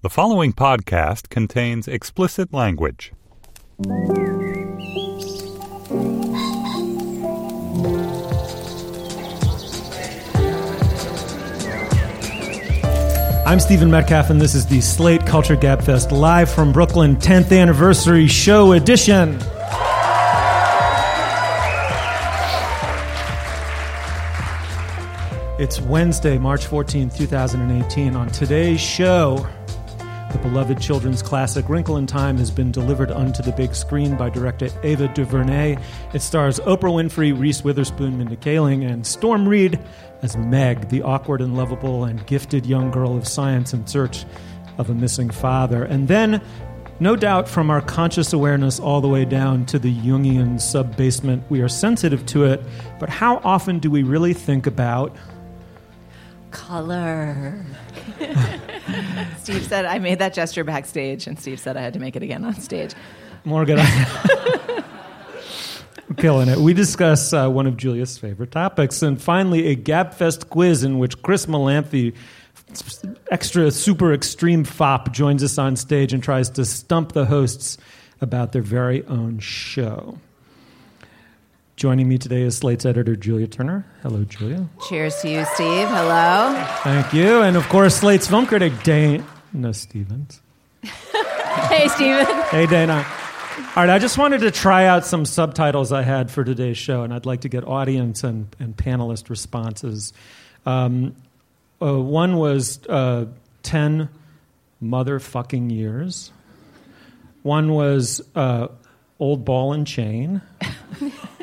The following podcast contains explicit language. I'm Stephen Metcalf, and this is the Slate Culture Gabfest live from Brooklyn 10th Anniversary Show Edition. It's Wednesday, March 14, 2018. On today's show, the beloved children's classic Wrinkle in Time has been delivered onto the big screen by director Ava DuVernay. It stars Oprah Winfrey, Reese Witherspoon, Mindy Kaling, and Storm Reid as Meg, the awkward and lovable and gifted young girl of science in search of a missing father. And then, no doubt from our conscious awareness all the way down to the Jungian sub basement, we are sensitive to it. But how often do we really think about color? Steve said I made that gesture backstage, and Steve said I had to make it again on stage. Morgan? killing it. We discuss uh, one of Julia's favorite topics, and finally a Gabfest quiz in which Chris Molanphy, extra super extreme fop, joins us on stage and tries to stump the hosts about their very own show. Joining me today is Slate's editor, Julia Turner. Hello, Julia. Cheers to you, Steve. Hello. Thank you. And of course, Slate's film critic, Dana Stevens. hey, Steven. Hey, Dana. All right, I just wanted to try out some subtitles I had for today's show, and I'd like to get audience and, and panelist responses. Um, uh, one was uh, 10 motherfucking years. One was uh, old ball and chain.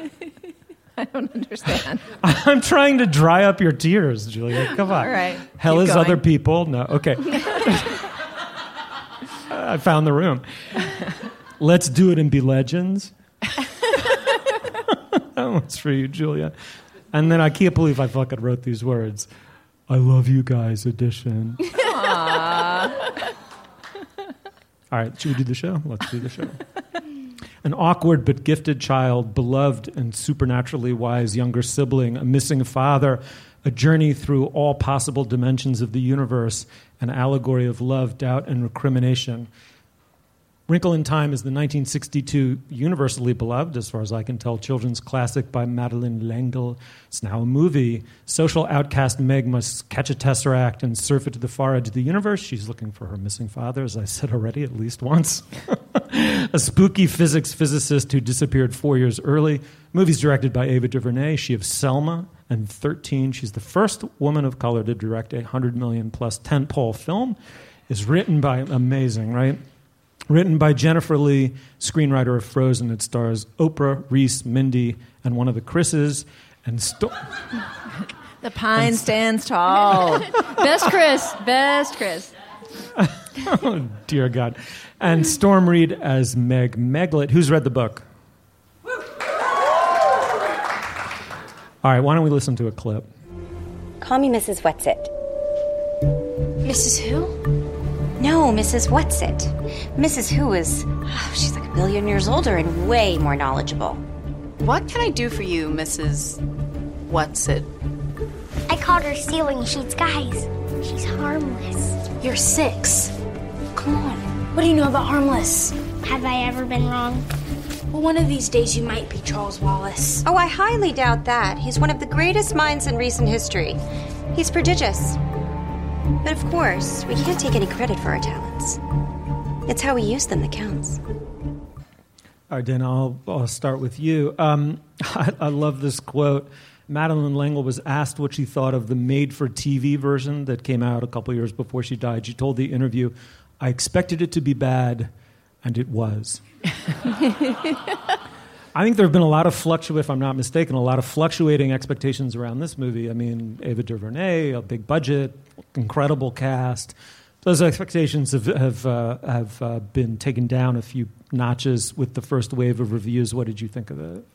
I don't understand. I'm trying to dry up your tears, Julia. Come on. All right. Hell Keep is going. other people. No. Okay. I found the room. Let's do it and be legends. that one's for you, Julia. And then I can't believe I fucking wrote these words. I love you guys edition. Aww. All right, should we do the show? Let's do the show. An awkward but gifted child, beloved and supernaturally wise younger sibling, a missing father, a journey through all possible dimensions of the universe, an allegory of love, doubt, and recrimination. Wrinkle in Time is the 1962 universally beloved, as far as I can tell, children's classic by Madeleine L'Engle. It's now a movie. Social outcast Meg must catch a tesseract and surf it to the far edge of the universe. She's looking for her missing father, as I said already, at least once. a spooky physics physicist who disappeared four years early. Movie's directed by Ava DuVernay. She of Selma and 13. She's the first woman of color to direct a 100 million plus tentpole film. Is written by, amazing, right? Written by Jennifer Lee, screenwriter of Frozen. It stars Oprah, Reese, Mindy, and one of the Chris's. And sto- The pine stands tall. Best Chris. Best Chris. oh, dear God. And Storm Reid as Meg Meglet. Who's read the book? All right, why don't we listen to a clip? Call me Mrs. Whatsit. Mrs. Who? No, Mrs. Whatsit. Mrs. Who is. oh, she's like a billion years older and way more knowledgeable. What can I do for you, Mrs. What's it? I caught her stealing sheets, guys. She's harmless. You're six. Come on. What do you know about harmless? Have I ever been wrong? Well, one of these days you might be Charles Wallace. Oh, I highly doubt that. He's one of the greatest minds in recent history. He's prodigious. But of course, we can't take any credit for our talents. It's how we use them that counts. All right, Dana, I'll, I'll start with you. Um, I, I love this quote. Madeleine L'Engle was asked what she thought of the made for TV version that came out a couple years before she died. She told the interview, I expected it to be bad, and it was. I think there have been a lot of fluctuate, if I'm not mistaken, a lot of fluctuating expectations around this movie. I mean, Ava DuVernay, a big budget, incredible cast. Those expectations have have, uh, have uh, been taken down a few notches with the first wave of reviews. What did you think of it?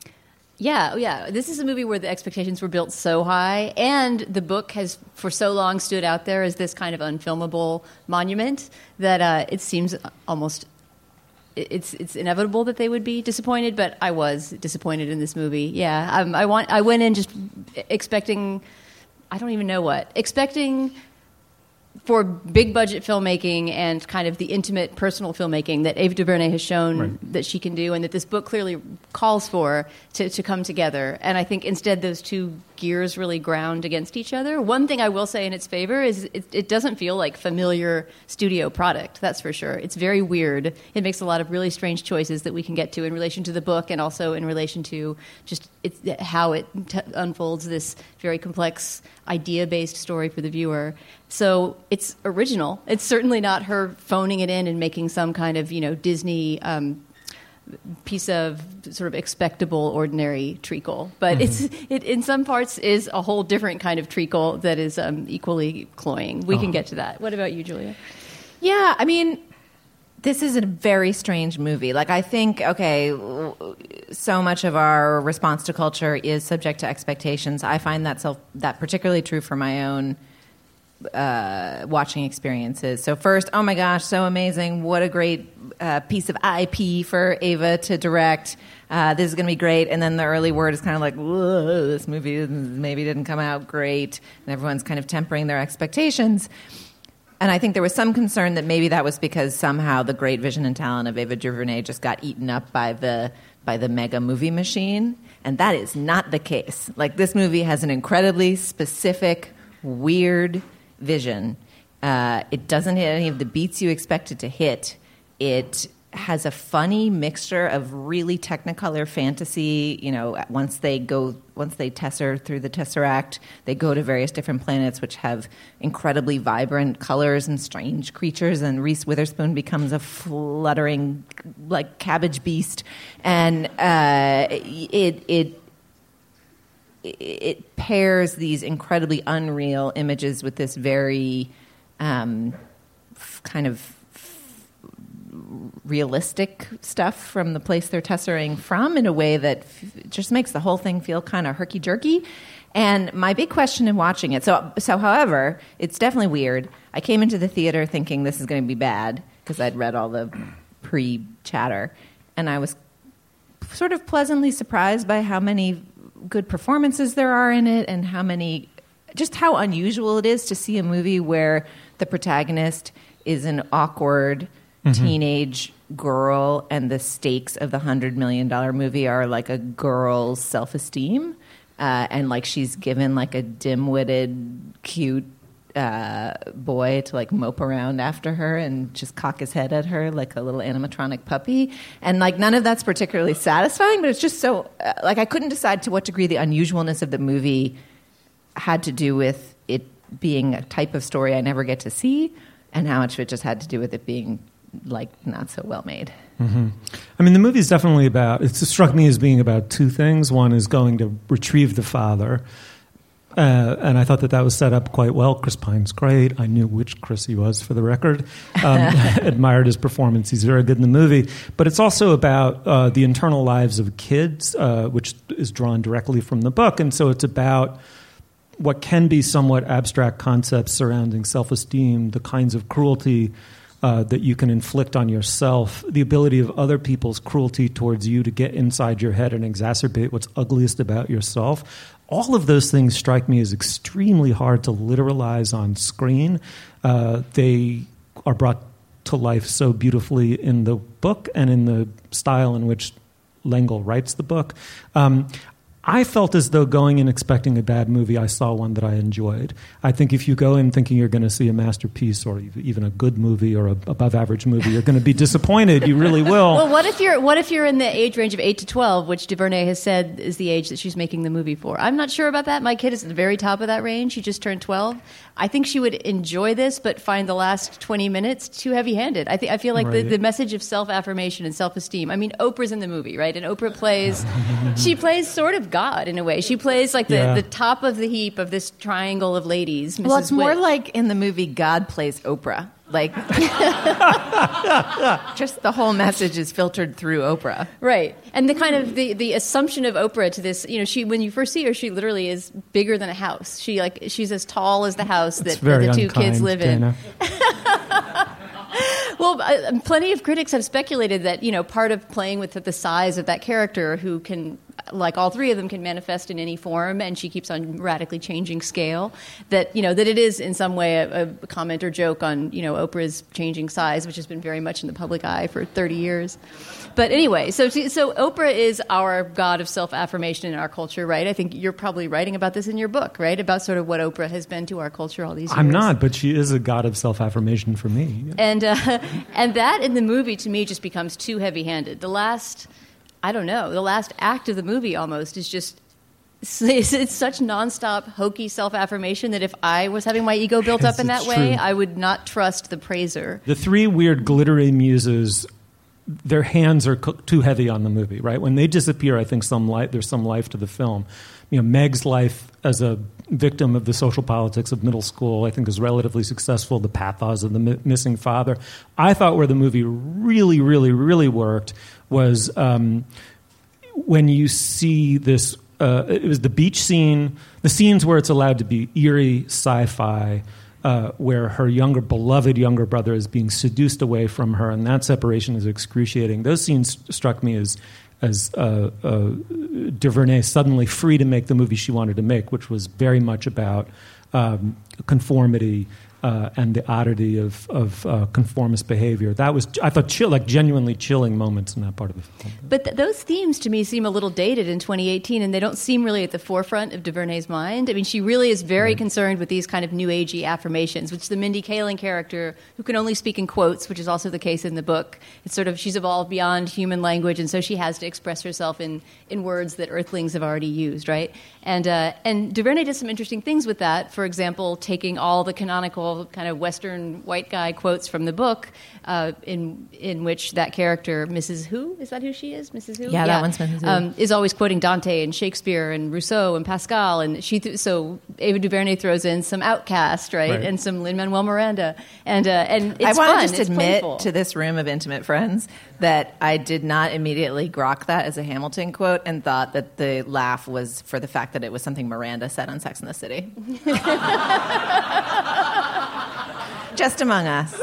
Yeah, yeah. This is a movie where the expectations were built so high, and the book has for so long stood out there as this kind of unfilmable monument that uh, it seems almost it's it's inevitable that they would be disappointed. But I was disappointed in this movie. Yeah, um, I want I went in just expecting I don't even know what expecting for big budget filmmaking and kind of the intimate personal filmmaking that Ava DuVernay has shown Right. that she can do and that this book clearly calls for to, to come together. And I think instead those two gears really ground against each other. One thing I will say in its favor is it, it doesn't feel like familiar studio product, that's for sure. It's very weird. It makes a lot of really strange choices that we can get to in relation to the book and also in relation to just how it t- unfolds this very complex idea based story for the viewer. So it's original. It's certainly not her phoning it in and making some kind of you know Disney um, piece of sort of expectable ordinary treacle, but it's it in some parts is a whole different kind of treacle that is um, equally cloying. We can get to that. What about you, Julia? Yeah, I mean, this is a very strange movie. Like, I think, okay, so much of our response to culture is subject to expectations. I find that self, that particularly true for my own uh, watching experiences. So first, oh my gosh, so amazing! What a great uh, piece of IP for Ava to direct. Uh, this is going to be great. And then the early word is kind of like, this movie maybe didn't come out great, and everyone's kind of tempering their expectations. And I think there was some concern that maybe that was because somehow the great vision and talent of Ava DuVernay just got eaten up by the by the mega movie machine, and that is not the case. Like this movie has an incredibly specific, weird vision. Uh, it doesn't hit any of the beats you expect it to hit. It has a funny mixture of really technicolor fantasy. You know, once they go, once they tesser through the tesseract, they go to various different planets which have incredibly vibrant colors and strange creatures. And Reese Witherspoon becomes a fluttering, like cabbage beast, and uh, it it it pairs these incredibly unreal images with this very um, kind of realistic stuff from the place they're tesserating from in a way that f- just makes the whole thing feel kind of herky jerky. And my big question in watching it, so so however, it's definitely weird. I came into the theater thinking this is going to be bad because I'd read all the pre chatter, and I was sort of pleasantly surprised by how many good performances there are in it and how many just how unusual it is to see a movie where the protagonist is an awkward teenage girl and the stakes of the hundred million dollar movie are like a girl's self-esteem uh, and like she's given like a dim-witted cute uh, boy to like mope around after her and just cock his head at her like a little animatronic puppy. And like none of that's particularly satisfying, but it's just so uh, like I couldn't decide to what degree the unusualness of the movie had to do with it being a type of story I never get to see, and how much of it just had to do with it being like not so well made. I mean, the movie is definitely about. It struck me as being about two things. One is going to retrieve the father, uh, and I thought that that was set up quite well. Chris Pine's great. I knew which Chris he was for the record. Um, admired his performance. He's very good in the movie. But it's also about uh, the internal lives of kids, uh, which is drawn directly from the book, and so it's about what can be somewhat abstract concepts surrounding self-esteem, the kinds of cruelty uh, that you can inflict on yourself, the ability of other people's cruelty towards you to get inside your head and exacerbate what's ugliest about yourself. All of those things strike me as extremely hard to literalize on screen. Uh, they are brought to life so beautifully in the book and in the style in which L'Engle writes the book. Um, I felt as though going in expecting a bad movie, I saw one that I enjoyed. I think if you go in thinking you're going to see a masterpiece or even a good movie or a above average movie, you're going to be disappointed. You really will. Well, what if you're what if you're in the age range of eight to twelve, which DuVernay has said is the age that she's making the movie for? I'm not sure about that. My kid is at the very top of that range. She just turned twelve. I think she would enjoy this, but find the last twenty minutes too heavy-handed. I think I feel like the, the message of self-affirmation and self-esteem. I mean, Oprah's in the movie, right? And Oprah plays she plays sort of God in a way. She plays like the, Yeah. the top of the heap of this triangle of ladies. Mrs. Well, it's more like in the movie God plays Oprah. Like, just the whole message is filtered through Oprah. Right. And the kind of the, the assumption of Oprah to this, you know, she when you first see her, she literally is bigger than a house. She like she's as tall as the house It's that very the two unkind, kids live in. Dana. Well, uh, plenty of critics have speculated that you know part of playing with the size of that character, who can like all three of them, can manifest in any form, and she keeps on radically changing scale. That you know that it is in some way a, a comment or joke on you know Oprah's changing size, which has been very much in the public eye for 30 years. But anyway, so so Oprah is our god of self affirmation in our culture, right? I think you're probably writing about this in your book, right? About sort of what Oprah has been to our culture all these years. I'm not, but she is a god of self affirmation for me. And uh, and that in the movie to me just becomes too heavy handed. The last, I don't know, the last act of the movie almost is just. It's, it's such nonstop hokey self affirmation that if I was having my ego built up in that way, true. I would not trust the praiser. The three weird glittery muses, their hands are co- too heavy on the movie, right? When they disappear, I think some light, there's some life to the film. You know, Meg's life as a victim of the social politics of middle school, I think, is relatively successful. The pathos of the mi- missing father. I thought where the movie really, really, really worked was um, when you see this. Uh, it was the beach scene, the scenes where it's allowed to be eerie sci-fi, uh, where her younger, beloved younger brother is being seduced away from her, and that separation is excruciating. Those scenes struck me as as uh, uh, DuVernay suddenly free to make the movie she wanted to make, which was very much about um, conformity uh, and the oddity of, of uh, conformist behavior. That was, I thought, chill, like genuinely chilling moments in that part of the film. But th- those themes to me seem a little dated in 2018, and they don't seem really at the forefront of DuVernay's mind. I mean, she really is very concerned with these kind of new agey affirmations, which the Mindy Kaling character, who can only speak in quotes, which is also the case in the book, it's sort of she's evolved beyond human language, and so she has to express herself in, in words that Earthlings have already used, right? And uh, and DuVernay does some interesting things with that. For example, taking all the canonical kind of Western white guy quotes from the book, uh, in in which that character, Mrs. Who, is that who she is? Mrs. Who? Yeah, that one's Mrs. Who. Um, is always quoting Dante and Shakespeare and Rousseau and Pascal, and she th- so Ava DuVernay throws in some OutKast, right, Right. and some Lin Manuel Miranda, and uh, and it's I want to just it's admit playful. to this room of intimate friends that I did not immediately grok that as a Hamilton quote and thought that the laugh was for the fact that it was something Miranda said on Sex and the City. just among us.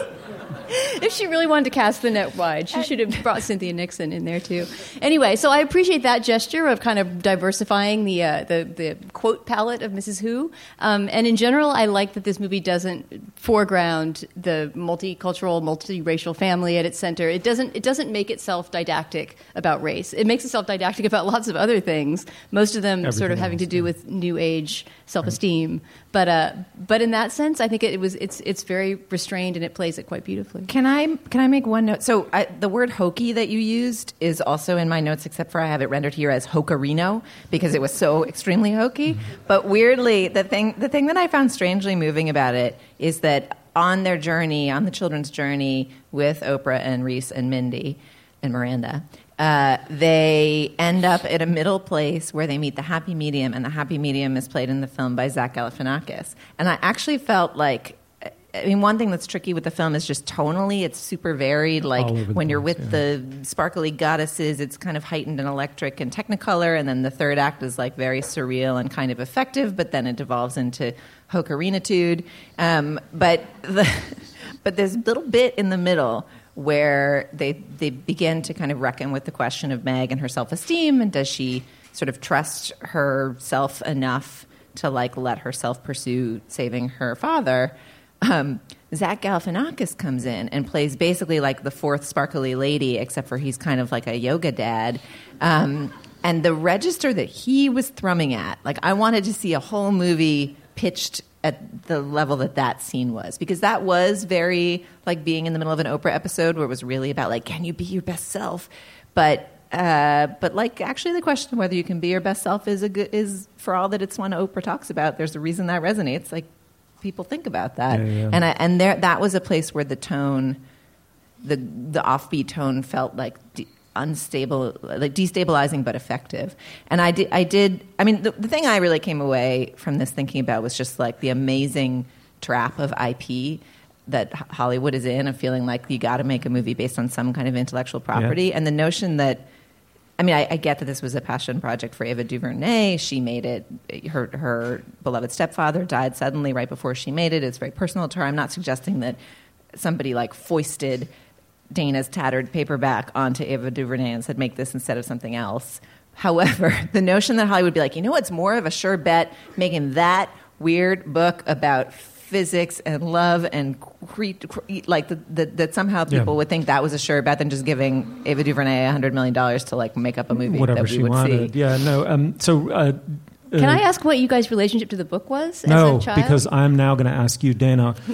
if she really wanted to cast the net wide, she should have brought Cynthia Nixon in there too. Anyway, so I appreciate that gesture of kind of diversifying the uh, the, the quote palette of Mrs. Who. Um, and in general, I like that this movie doesn't foreground the multicultural, multiracial family at its center. It doesn't it doesn't make itself didactic about race. It makes itself didactic about lots of other things. Most of them sort of Everything having to else, do with new age self esteem. But uh, but in that sense, I think it, was it's it's very restrained and it plays it quite beautifully. Can I can I make one note? So I, the word hokey that you used is also in my notes, except for I have it rendered here as hokarino because it was so extremely hokey. But weirdly, the thing the thing that I found strangely moving about it is that on their journey, on the children's journey with Oprah and Reese and Mindy and Miranda. Uh, they end up at a middle place where they meet the happy medium, and the happy medium is played in the film by Zach Galifianakis. And I actually felt like I mean, one thing that's tricky with the film is just tonally, it's super varied. Like when you're place, with yeah. the sparkly goddesses, it's kind of heightened and electric and technicolor, and then the third act is like very surreal and kind of effective, but then it devolves into hokarinitude. Um, but the, but there's a little bit in the middle where they they begin to kind of reckon with the question of Meg and her self esteem, and does she sort of trust herself enough to like let herself pursue saving her father? um, Zach Galifianakis comes in and plays basically like the fourth sparkly lady, except for he's kind of like a yoga dad. Um, and the register that he was thrumming at, like I wanted to see a whole movie pitched at the level that that scene was because that was very like being in the middle of an Oprah episode where it was really about like can you be your best self, but uh, but like actually the question of whether you can be your best self is a good is for all that it's one Oprah talks about. There's a reason that resonates. Like people think about that, Yeah, yeah. and I, and there that was a place where the tone, the the offbeat tone felt like. Unstable like destabilizing but effective and i did i did i mean the, the thing i really came away from this thinking about was just like the amazing trap of ip that hollywood is in of feeling like you got to make a movie based on some kind of intellectual property and the notion that I mean, I, I get that this was a passion project for Ava DuVernay. She made it. Her her beloved stepfather died suddenly right before she made it. It's very personal to her. I'm not suggesting that somebody like foisted Dana's tattered paperback onto Ava DuVernay and said, "Make this instead of something else." However, the notion that Hollywood would be like, you know what's more of a sure bet making that weird book about physics and love and cre- cre- like the, the, that somehow people Yeah. would think that was a sure bet than just giving Ava DuVernay a hundred million dollars to like make up a movie Whatever that we she would wanted. see. Yeah, no. Um, so. Uh, Can uh, I ask what you guys' relationship to the book was as No, a child? because I'm now going to ask you, Dana.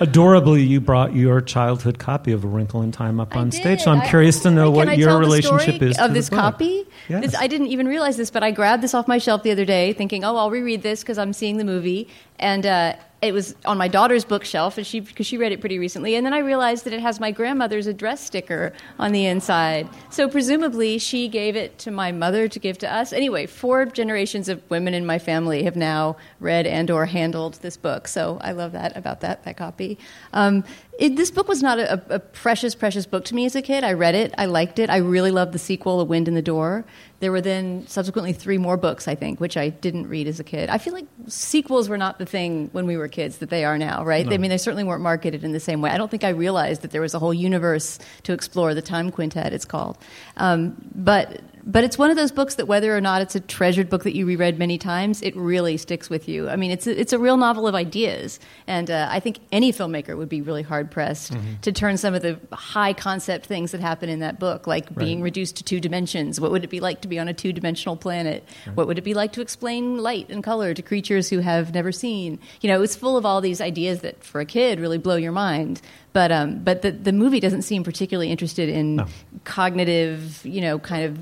Adorably, you brought your childhood copy of A Wrinkle in Time up on stage, so I'm I- curious to know what your relationship is of this copy. Yes. This- I didn't even realize this, but I grabbed this off my shelf the other day, thinking, "Oh, I'll reread this because I'm seeing the movie." And uh, it was on my daughter's bookshelf, and she because she read it pretty recently. And then I realized that it has my grandmother's address sticker on the inside. So presumably, she gave it to my mother to give to us. Anyway, four generations of women in my family have now read and/or handled this book. So I love that about that that copy. Um, it, this book was not a, a precious, precious book to me as a kid. I read it, I liked it. I really loved the sequel, A Wind in the Door. There were then subsequently three more books, I think, which I didn't read as a kid. I feel like sequels were not the thing when we were kids that they are now, right? I mean, they certainly weren't marketed in the same way. I don't think I realized that there was a whole universe to explore. The Time Quintet, it's called. Um, but but it's one of those books that whether or not it's a treasured book that you reread many times, it really sticks with you. I mean, it's a, it's a real novel of ideas, and uh, I think any filmmaker would be really hard pressed to turn some of the high concept things that happen in that book, like being reduced to two dimensions. What would it be like to be on a two dimensional planet? What would it be like to explain light and color to creatures who have never seen? You know, it's full of all these ideas that for a kid really blow your mind. But um, but the the movie doesn't seem particularly interested in No. cognitive, you know, kind of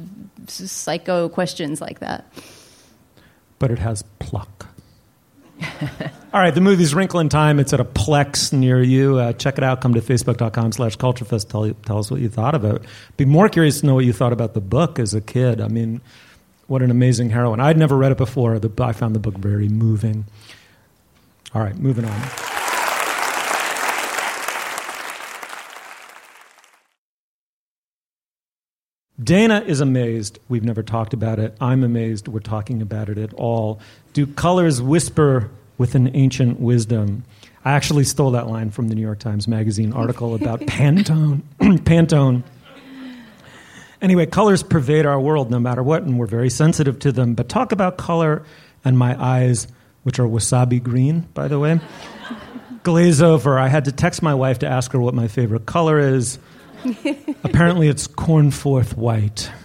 psycho questions like that. but it has pluck. All right, the movie's Wrinkle in Time. It's at a Plex near you. Uh, check it out. Come to facebook.com slash culturefest. Tell, tell us what you thought of it. Be more curious to know what you thought about the book as a kid. I mean, what an amazing heroine. I'd never read it before. I found the book very moving. All right, moving on. Dana is amazed. We've never talked about it. I'm amazed we're talking about it at all. Do colors whisper with an ancient wisdom? I actually stole that line from the New York Times Magazine article about Pantone. Pantone. Anyway, colors pervade our world no matter what, and we're very sensitive to them. But talk about color and my eyes, which are wasabi green, by the way, glaze over. I had to text my wife to ask her what my favorite color is. Apparently, it's cornforth white.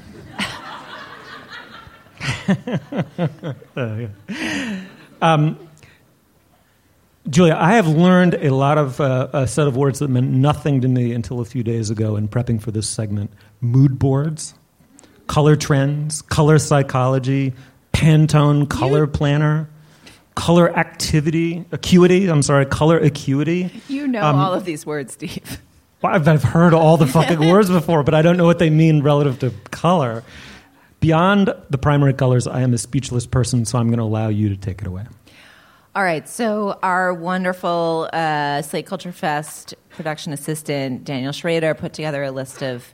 Uh, um, Julia, I have learned a lot of uh, a set of words that meant nothing to me until a few days ago in prepping for this segment mood boards, color trends, color psychology, Pantone color planner, color activity, acuity, I'm sorry, color acuity. You know Um, all of these words, Steve. Well, I've, I've heard all the fucking words before, but I don't know what they mean relative to color. Beyond the primary colors, I am a speechless person, so I'm going to allow you to take it away. All right, so our wonderful uh, Slate Culture Fest production assistant Daniel Schroeder put together a list of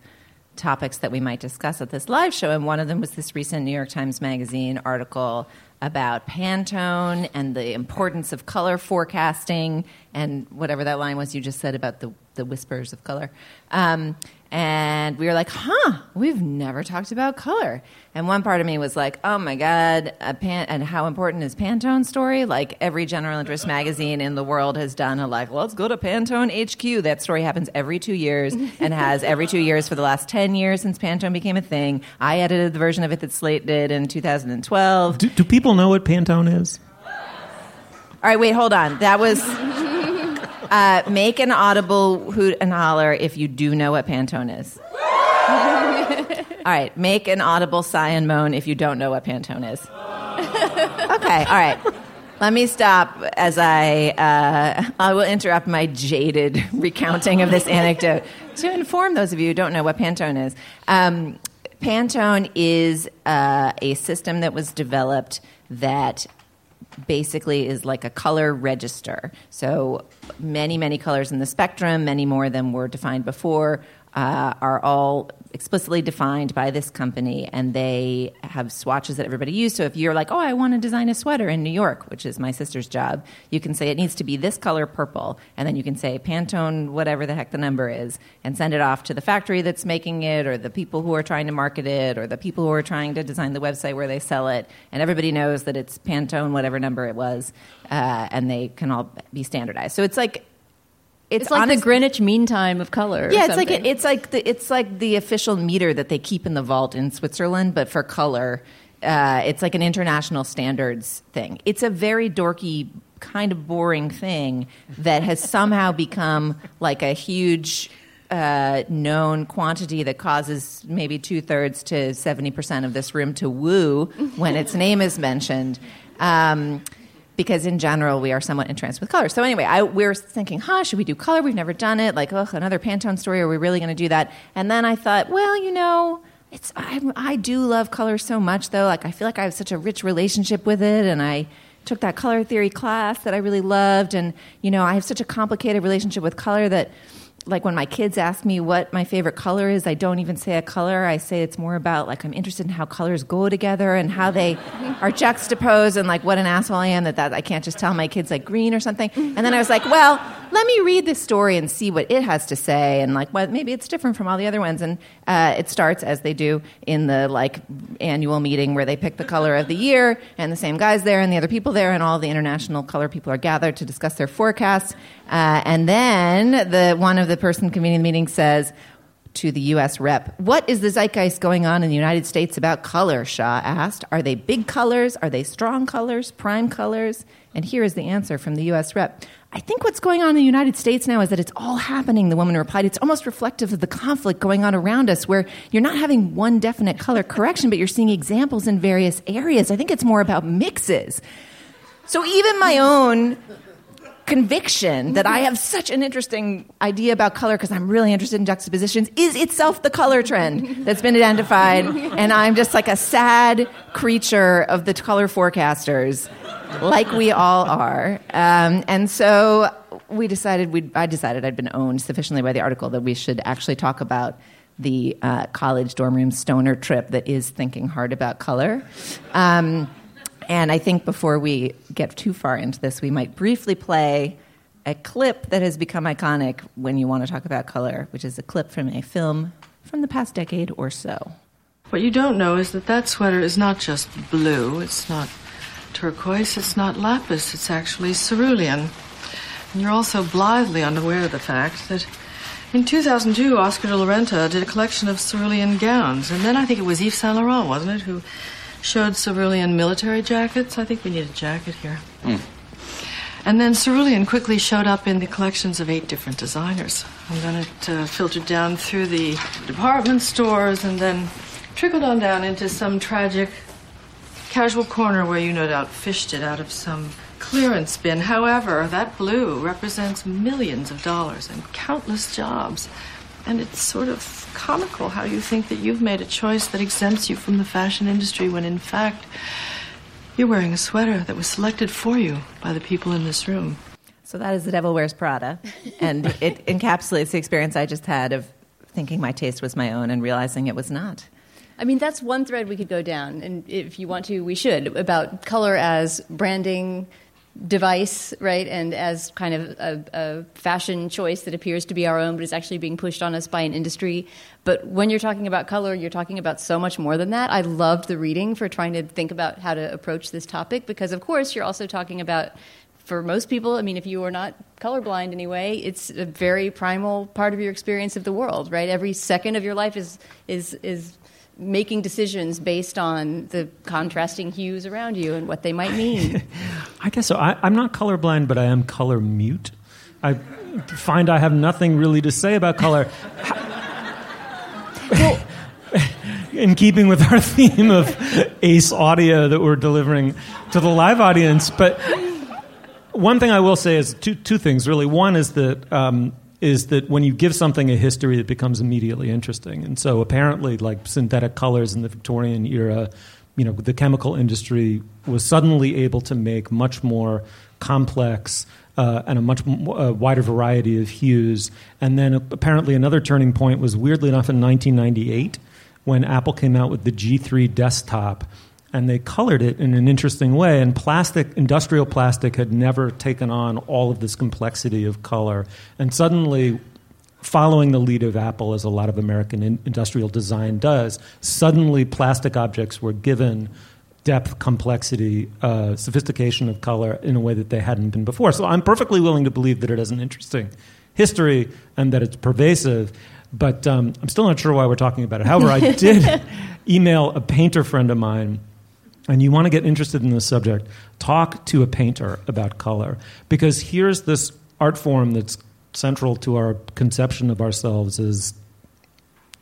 topics that we might discuss at this live show, and one of them was this recent New York Times Magazine article about Pantone and the importance of color forecasting and whatever that line was you just said about the, the whispers of color. Um, and we were like, huh, we've never talked about color. And one part of me was like, oh my God, a pan- and how important is Pantone story? Like every general interest magazine in the world has done a like, let's go to Pantone HQ. That story happens every two years and has every two years for the last 10 years since Pantone became a thing. I edited the version of it that Slate did in 2012. Do, do people know what Pantone is? All right, wait, hold on. That was. Uh, make an audible hoot and holler if you do know what Pantone is. all right, make an audible sigh and moan if you don't know what Pantone is. Okay, all right. Let me stop as I uh, I will interrupt my jaded recounting of this anecdote to inform those of you who don't know what Pantone is. Um, Pantone is uh, a system that was developed that basically is like a color register. So many, many colors in the spectrum, many more than were defined before, uh, are all explicitly defined by this company, and they have swatches that everybody uses. So if you're like, oh, I want to design a sweater in New York, which is my sister's job, you can say it needs to be this color purple, and then you can say Pantone, whatever the heck the number is, and send it off to the factory that's making it, or the people who are trying to market it, or the people who are trying to design the website where they sell it, and everybody knows that it's Pantone, whatever number it was, uh, and they can all be standardized. So it's like it's, like honest, the Greenwich Mean Time of color. Yeah, it's like it's like the it's like the official meter that they keep in the vault in Switzerland, but for color. Uh, it's like an international standards thing. It's a very dorky, kind of boring thing that has somehow become like a huge uh, known quantity that causes maybe two thirds to 70% of this room to woo when its name is mentioned. Um, because in general we are somewhat entranced with color. So anyway, I, we were thinking, huh, should we do color? We've never done it. Like, oh, another Pantone story. Are we really going to do that? And then I thought, well, you know, it's I, I do love color so much though. Like I feel like I have such a rich relationship with it, and I took that color theory class that I really loved, and you know, I have such a complicated relationship with color that like when my kids ask me what my favorite color is, I don't even say a color. I say it's more about like I'm interested in how colors go together and how they are juxtaposed and like what an asshole I am that, that I can't just tell my kids like green or something. And then I was like, well, let me read this story and see what it has to say and like what maybe it's different from all the other ones. And uh, it starts as they do in the like annual meeting where they pick the color of the year and the same guys there and the other people there and all the international color people are gathered to discuss their forecasts. Uh, and then the one of the person convening the meeting says to the U.S. rep, "What is the zeitgeist going on in the United States about color?" Shaw asked. "Are they big colors? Are they strong colors? Prime colors?" And here is the answer from the U.S. rep. I think what's going on in the United States now is that it's all happening, the woman replied. It's almost reflective of the conflict going on around us, where you're not having one definite color correction, but you're seeing examples in various areas. I think it's more about mixes. So even my own conviction that I have such an interesting idea about color because I'm really interested in juxtapositions is itself the color trend that's been identified. And I'm just like a sad creature of the color forecasters, like we all are. Um, and so we decided, we I decided I'd been owned sufficiently by the article that we should actually talk about the uh, college dorm room stoner trip that is thinking hard about color. Um, and I think before we get too far into this, we might briefly play a clip that has become iconic when you want to talk about color, which is a clip from a film from the past decade or so. What you don't know is that that sweater is not just blue, it's not turquoise, it's not lapis, it's actually cerulean. And you're also blithely unaware of the fact that in 2002, Oscar de la Renta did a collection of cerulean gowns, and then I think it was Yves Saint Laurent, wasn't it, who showed cerulean military jackets. I think we need a jacket here. Mm. And then cerulean quickly showed up in the collections of eight different designers. And then it uh, filtered down through the department stores and then trickled on down into some tragic casual corner where you no doubt fished it out of some clearance bin. However, that blue represents millions of dollars and countless jobs. And it's sort of comical how you think that you've made a choice that exempts you from the fashion industry when in fact you're wearing a sweater that was selected for you by the people in this room. So that is The Devil Wears Prada. And it encapsulates the experience I just had of thinking my taste was my own and realizing it was not. I mean, that's one thread we could go down, and if you want to, we should, about color as branding, device, right, and as kind of a, a, fashion choice that appears to be our own, but is actually being pushed on us by an industry. But when you're talking about color, you're talking about so much more than that. I loved the reading for trying to think about how to approach this topic because, of course, you're also talking about. For most people, I mean, if you are not colorblind anyway, it's a very primal part of your experience of the world, right? Every second of your life is is is making decisions based on the contrasting hues around you and what they might mean. I guess so. I, am not colorblind, but I am color mute. I find I have nothing really to say about color. well, in keeping with our theme of ace audio that we're delivering to the live audience, but one thing I will say is two, two things really. One is that um, is that when you give something a history, it becomes immediately interesting. And so apparently, like synthetic colors in the Victorian era, you know, the chemical industry was suddenly able to make much more complex, uh, and a much uh, wider variety of hues. And then apparently another turning point was weirdly enough in 1998 when Apple came out with the G3 desktop and they colored it in an interesting way. And plastic, industrial plastic, had never taken on all of this complexity of color. And suddenly, following the lead of Apple, as a lot of American in- industrial design does, suddenly plastic objects were given depth, complexity, uh, sophistication of color in a way that they hadn't been before. So I'm perfectly willing to believe that it has an interesting history and that it's pervasive. But um, I'm still not sure why we're talking about it. However, I did email a painter friend of mine and you want to get interested in this subject, talk to a painter about color. Because here's this art form that's central to our conception of ourselves as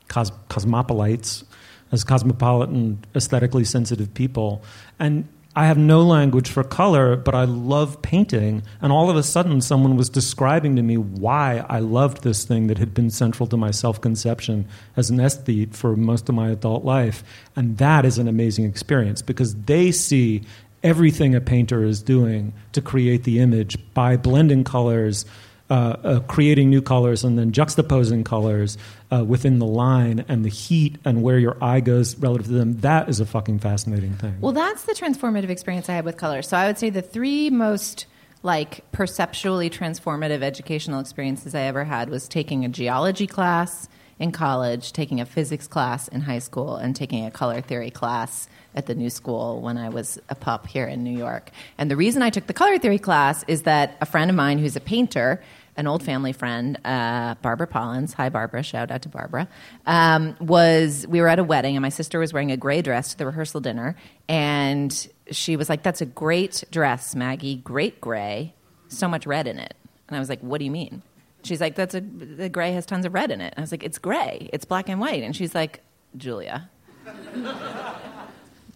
cos- cosmopolites, as cosmopolitan, aesthetically sensitive people. And I have no language for color, but I love painting. And all of a sudden, someone was describing to me why I loved this thing that had been central to my self conception as an aesthete for most of my adult life. And that is an amazing experience because they see everything a painter is doing to create the image by blending colors uh, uh, creating new colors and then juxtaposing colors uh, within the line and the heat and where your eye goes relative to them. That is a fucking fascinating thing. Well, that's the transformative experience I had with color. So I would say the three most like perceptually transformative educational experiences I ever had was taking a geology class in college, taking a physics class in high school, and taking a color theory class at the new school when I was a pup here in New York. And the reason I took the color theory class is that a friend of mine who's a painter an old family friend, uh, Barbara Pollins. Hi, Barbara. Shout out to Barbara. Um, was we were at a wedding, and my sister was wearing a gray dress to the rehearsal dinner, and she was like, "That's a great dress, Maggie. Great gray. So much red in it." And I was like, "What do you mean?" She's like, "That's a the gray has tons of red in it." And I was like, "It's gray. It's black and white." And she's like, "Julia."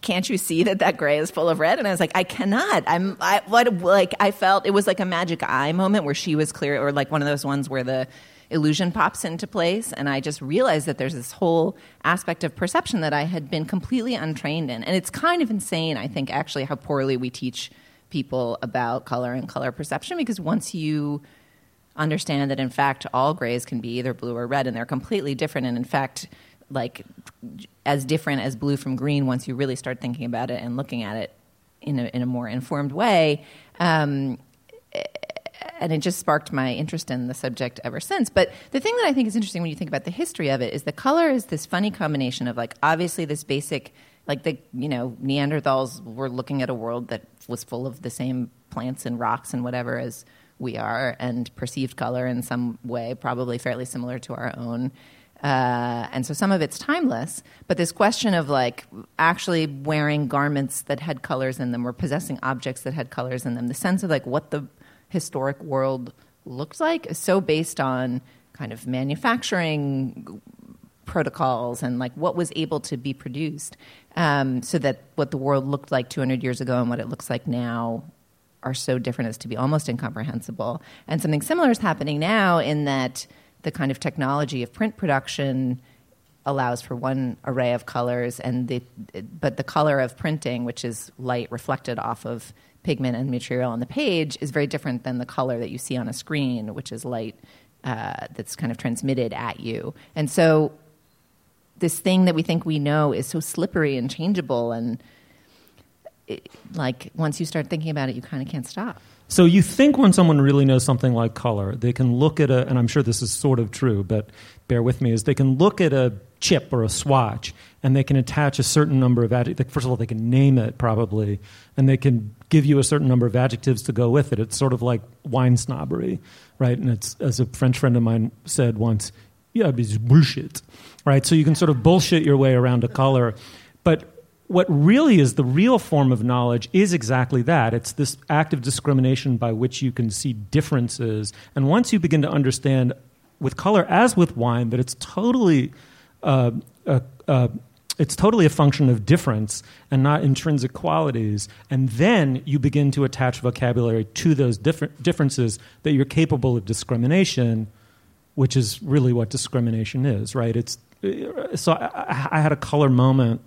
Can't you see that that gray is full of red? And I was like, I cannot. I'm, I, what, like, I felt it was like a magic eye moment where she was clear, or like one of those ones where the illusion pops into place. And I just realized that there's this whole aspect of perception that I had been completely untrained in. And it's kind of insane, I think, actually, how poorly we teach people about color and color perception because once you understand that in fact all grays can be either blue or red and they're completely different and in fact like as different as blue from green once you really start thinking about it and looking at it in a, in a more informed way. Um, and it just sparked my interest in the subject ever since. But the thing that I think is interesting when you think about the history of it is the color is this funny combination of like obviously this basic like the you know Neanderthals were looking at a world that was full of the same plants and rocks and whatever as we are and perceived color in some way probably fairly similar to our own uh, and so some of it's timeless, but this question of like actually wearing garments that had colors in them or possessing objects that had colors in them, the sense of like what the historic world looked like is so based on kind of manufacturing protocols and like what was able to be produced um, so that what the world looked like 200 years ago and what it looks like now are so different as to be almost incomprehensible. And something similar is happening now in that the kind of technology of print production allows for one array of colors, and the, but the color of printing, which is light reflected off of pigment and material on the page, is very different than the color that you see on a screen, which is light uh, that's kind of transmitted at you. And so, this thing that we think we know is so slippery and changeable, and it, like once you start thinking about it, you kind of can't stop. So you think when someone really knows something like color, they can look at a, and I'm sure this is sort of true, but bear with me, is they can look at a chip or a swatch and they can attach a certain number of adjectives. First of all, they can name it probably, and they can give you a certain number of adjectives to go with it. It's sort of like wine snobbery, right? And it's, as a French friend of mine said once, yeah, it's bullshit, right? So you can sort of bullshit your way around a color. But what really is the real form of knowledge is exactly that. It's this act of discrimination by which you can see differences. And once you begin to understand with color, as with wine, that it's totally. Uh, uh, uh, it's totally a function of difference and not intrinsic qualities. And then you begin to attach vocabulary to those different differences that you're capable of discrimination, which is really what discrimination is, right? It's so I, I had a color moment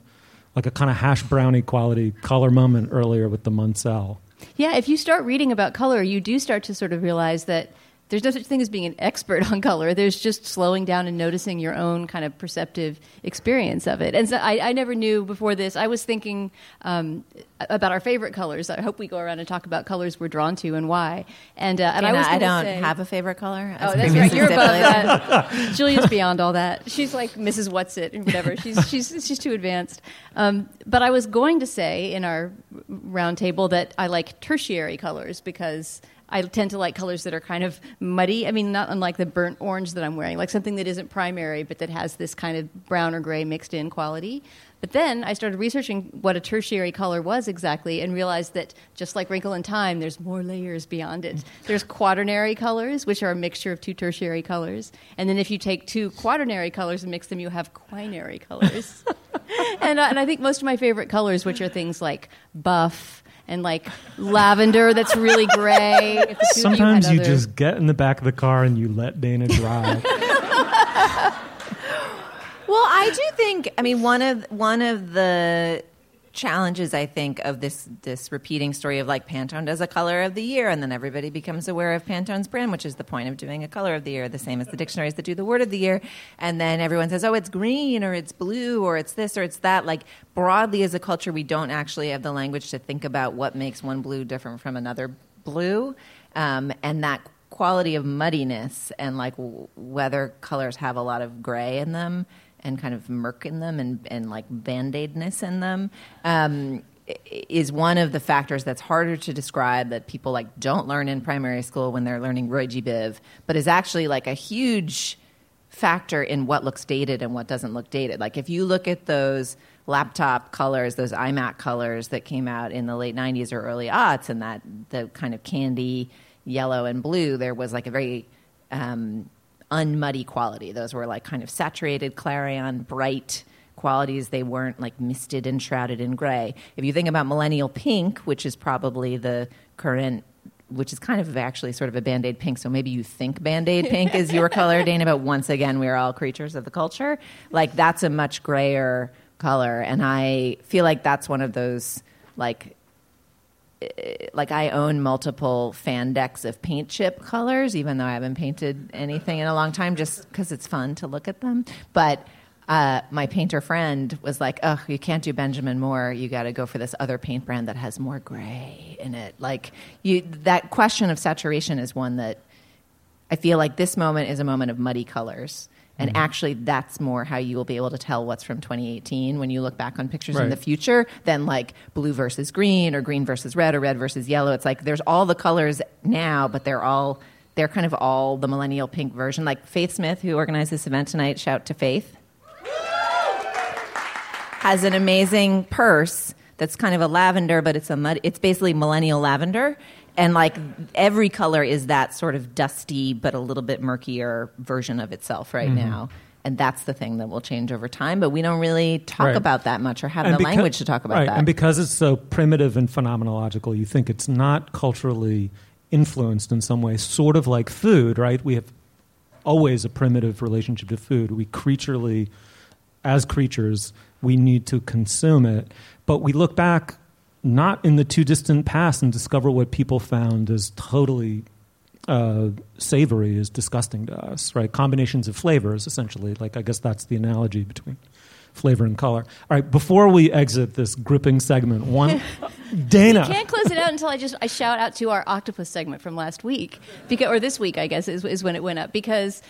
like a kind of hash brownie quality color moment earlier with the Munsell. Yeah, if you start reading about color, you do start to sort of realize that there's no such thing as being an expert on color. There's just slowing down and noticing your own kind of perceptive experience of it. And so I, I never knew before this. I was thinking um, about our favorite colors. I hope we go around and talk about colors we're drawn to and why. And, uh, and I was I don't say, have a favorite color. Oh, that's right. You're above that. Julia's beyond all that. She's like Mrs. What's It or whatever. She's she's she's too advanced. Um, but I was going to say in our roundtable that I like tertiary colors because I tend to like colors that are kind of muddy. I mean, not unlike the burnt orange that I'm wearing, like something that isn't primary but that has this kind of brown or gray mixed in quality. But then I started researching what a tertiary color was exactly and realized that just like Wrinkle in Time, there's more layers beyond it. There's quaternary colors, which are a mixture of two tertiary colors. And then if you take two quaternary colors and mix them, you have quinary colors. and, uh, and I think most of my favorite colors, which are things like buff and like lavender that's really gray. If the two of had Sometimes you other- just get in the back of the car and you let Dana drive. Well, I do think. I mean, one of one of the challenges I think of this this repeating story of like Pantone does a color of the year, and then everybody becomes aware of Pantone's brand, which is the point of doing a color of the year, the same as the dictionaries that do the word of the year, and then everyone says, "Oh, it's green, or it's blue, or it's this, or it's that." Like broadly as a culture, we don't actually have the language to think about what makes one blue different from another blue, um, and that quality of muddiness and like w- whether colors have a lot of gray in them and kind of murk in them and, and like band-aidness in them um, is one of the factors that's harder to describe that people like don't learn in primary school when they're learning Roy G. Biv, but is actually like a huge factor in what looks dated and what doesn't look dated. Like if you look at those laptop colors, those iMac colors that came out in the late '90s or early aughts, and that the kind of candy yellow and blue, there was like a very um, unmuddy quality. Those were like kind of saturated, clarion, bright qualities. They weren't like misted and shrouded in gray. If you think about millennial pink, which is probably the current which is kind of actually sort of a band-aid pink so maybe you think band-aid pink is your color dana but once again we're all creatures of the culture like that's a much grayer color and i feel like that's one of those like like I own multiple fan decks of paint chip colors, even though I haven't painted anything in a long time, just because it's fun to look at them. But uh, my painter friend was like, "Oh, you can't do Benjamin Moore. You got to go for this other paint brand that has more gray in it." Like you, that question of saturation is one that I feel like this moment is a moment of muddy colors. And mm-hmm. actually, that's more how you will be able to tell what's from 2018 when you look back on pictures in the future than like blue versus green or green versus red or red versus yellow. It's like there's all the colors now, but they're all they're kind of all the millennial pink version. Like Faith Smith, who organized this event tonight, shout to Faith, has an amazing purse that's kind of a lavender, but it's a mud. It's basically millennial lavender, and like every color is that sort of dusty but a little bit murkier version of itself right mm-hmm. now. And that's the thing that will change over time, but we don't really talk Right. about that much or have And the becau- language to talk about right, that. And because it's so primitive and phenomenological, you think it's not culturally influenced in some way, sort of like food, right? We have always a primitive relationship to food. We creaturely, as creatures, we need to consume it. But we look back not in the too distant past and discover what people found as totally uh, savory is disgusting to us, right? Combinations of flavors, essentially. Like, I guess that's the analogy between flavor and color. All right, before we exit this gripping segment, one, Dana. I can't close it out until I just I shout out to our octopus segment from last week, because or this week I guess is, is when it went up because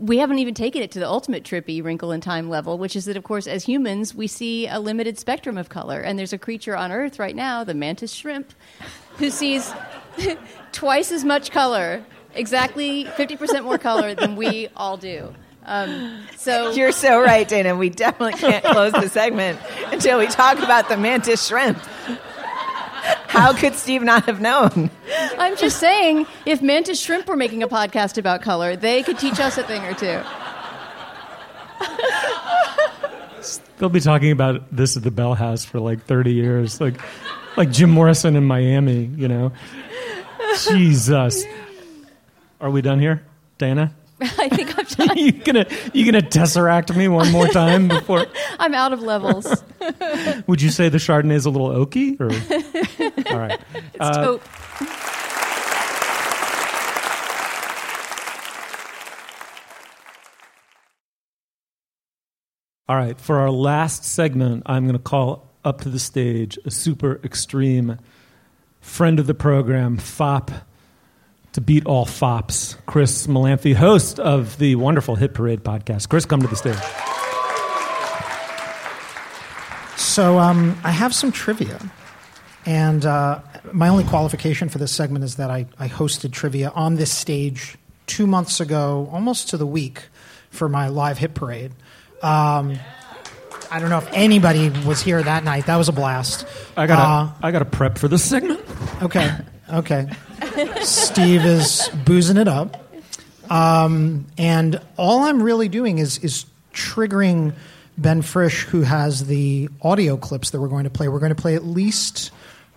we haven't even taken it to the ultimate trippy wrinkle in time level, which is that of course as humans we see a limited spectrum of color, and there's a creature on Earth right now, the mantis shrimp, who sees twice as much color, exactly fifty percent more color than we all do. Um, so You're so right, Dana. We definitely can't close the segment until we talk about the mantis shrimp. How could Steve not have known? I'm just saying, if Mantis Shrimp were making a podcast about color, they could teach us a thing or two. They'll be talking about this at the Bell House for like 30 years, like, like Jim Morrison in Miami, you know? Jesus. Are we done here, Dana? I think I'm done. you gonna you gonna tesseract me one more time before? I'm out of levels. Would you say the Chardonnay is a little oaky? Or all right, It's Uh, taupe. all right. For our last segment, I'm going to call up to the stage a super extreme friend of the program, FOP, to beat all FOPs, Chris Molanphy, host of the wonderful Hit Parade podcast. Chris, come to the stage. So um, I have some trivia. And uh, my only qualification for this segment is that I, I hosted trivia on this stage two months ago, almost to the week, for my live hit parade. Um, I don't know if anybody was here that night. That was a blast. I got Uh, I got to prep for this segment. Okay, okay. Steve is boozing it up. Um, and all I'm really doing is is triggering Ben Frisch, who has the audio clips that we're going to play. We're going to play at least,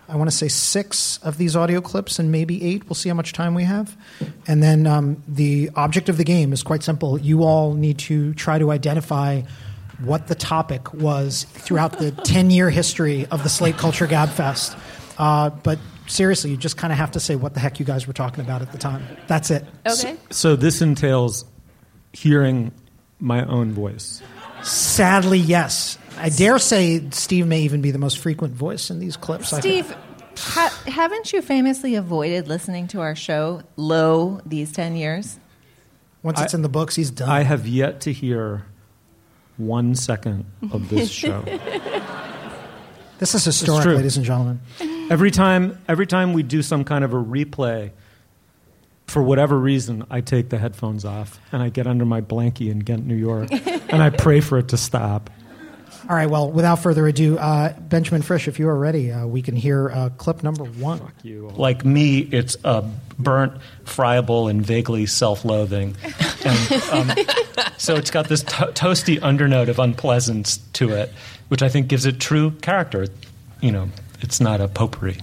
I want to say, six of these audio clips and maybe eight. We'll see how much time we have. And then um, the object of the game is quite simple. You all need to try to identify what the topic was throughout the 10 year history of the Slate Culture Gab Fest. Uh, but seriously, you just kind of have to say what the heck you guys were talking about at the time. That's it. Okay. So this entails hearing my own voice. Sadly, yes. I dare say Steve may even be the most frequent voice in these clips. I. Steve, ha- haven't you famously avoided listening to our show low these 10 years? Once it's in the books, he's done. I have yet to hear one second of this show. this is historic, ladies and gentlemen. Every time, every time we do some kind of a replay, for whatever reason, I take the headphones off and I get under my blankie in Ghent, New York, and I pray for it to stop. All right, well, without further ado, uh, Benjamin Frisch, if you are ready, uh, we can hear uh, clip number one. You. Like me, it's uh, burnt, friable, and vaguely self-loathing. And, um, so it's got this to- toasty undernote of unpleasance to it, which I think gives it true character. You know, it's not a potpourri.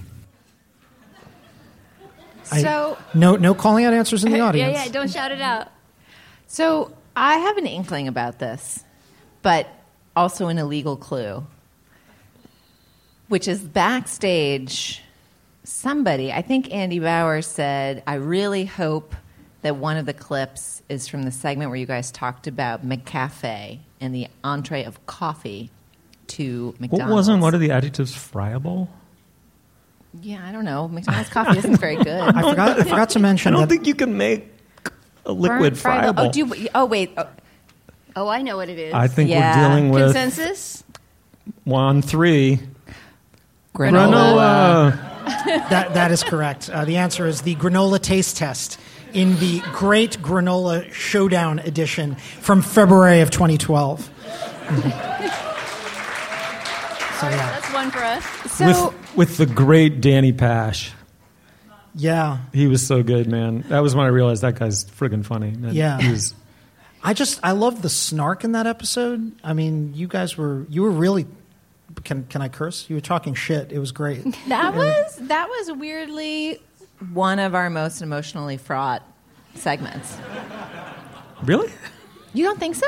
I- So, No, no calling out answers in the audience. yeah, yeah. Don't shout it out. so I have an inkling about this, but also an illegal clue, which is backstage. Somebody, I think Andy Bowers said, I really hope that one of the clips is from the segment where you guys talked about McCafe and the entree of coffee to What wasn't one of the adjectives friable? Yeah, I don't know. McDonald's coffee isn't very good. I forgot. I forgot to I mention don't that. think you can make a liquid Burnt friable- friable. Oh, do you, oh wait. Oh, Oh, I know what it is. I think Yeah. we're dealing with Consensus? one three granola. granola. that, that is correct. Uh, the answer is the granola taste test in the Great Granola Showdown edition from February of 2012. so yeah, That's one for us. So with with the great Danny Pash. yeah. He was so good, man. That was when I realized that guy's friggin' funny. That Yeah. he was- I just I love the snark in that episode. I mean, you guys were you were really. Can can I curse? You were talking shit. It was great. that was that was weirdly one of our most emotionally fraught segments. really. You don't think so?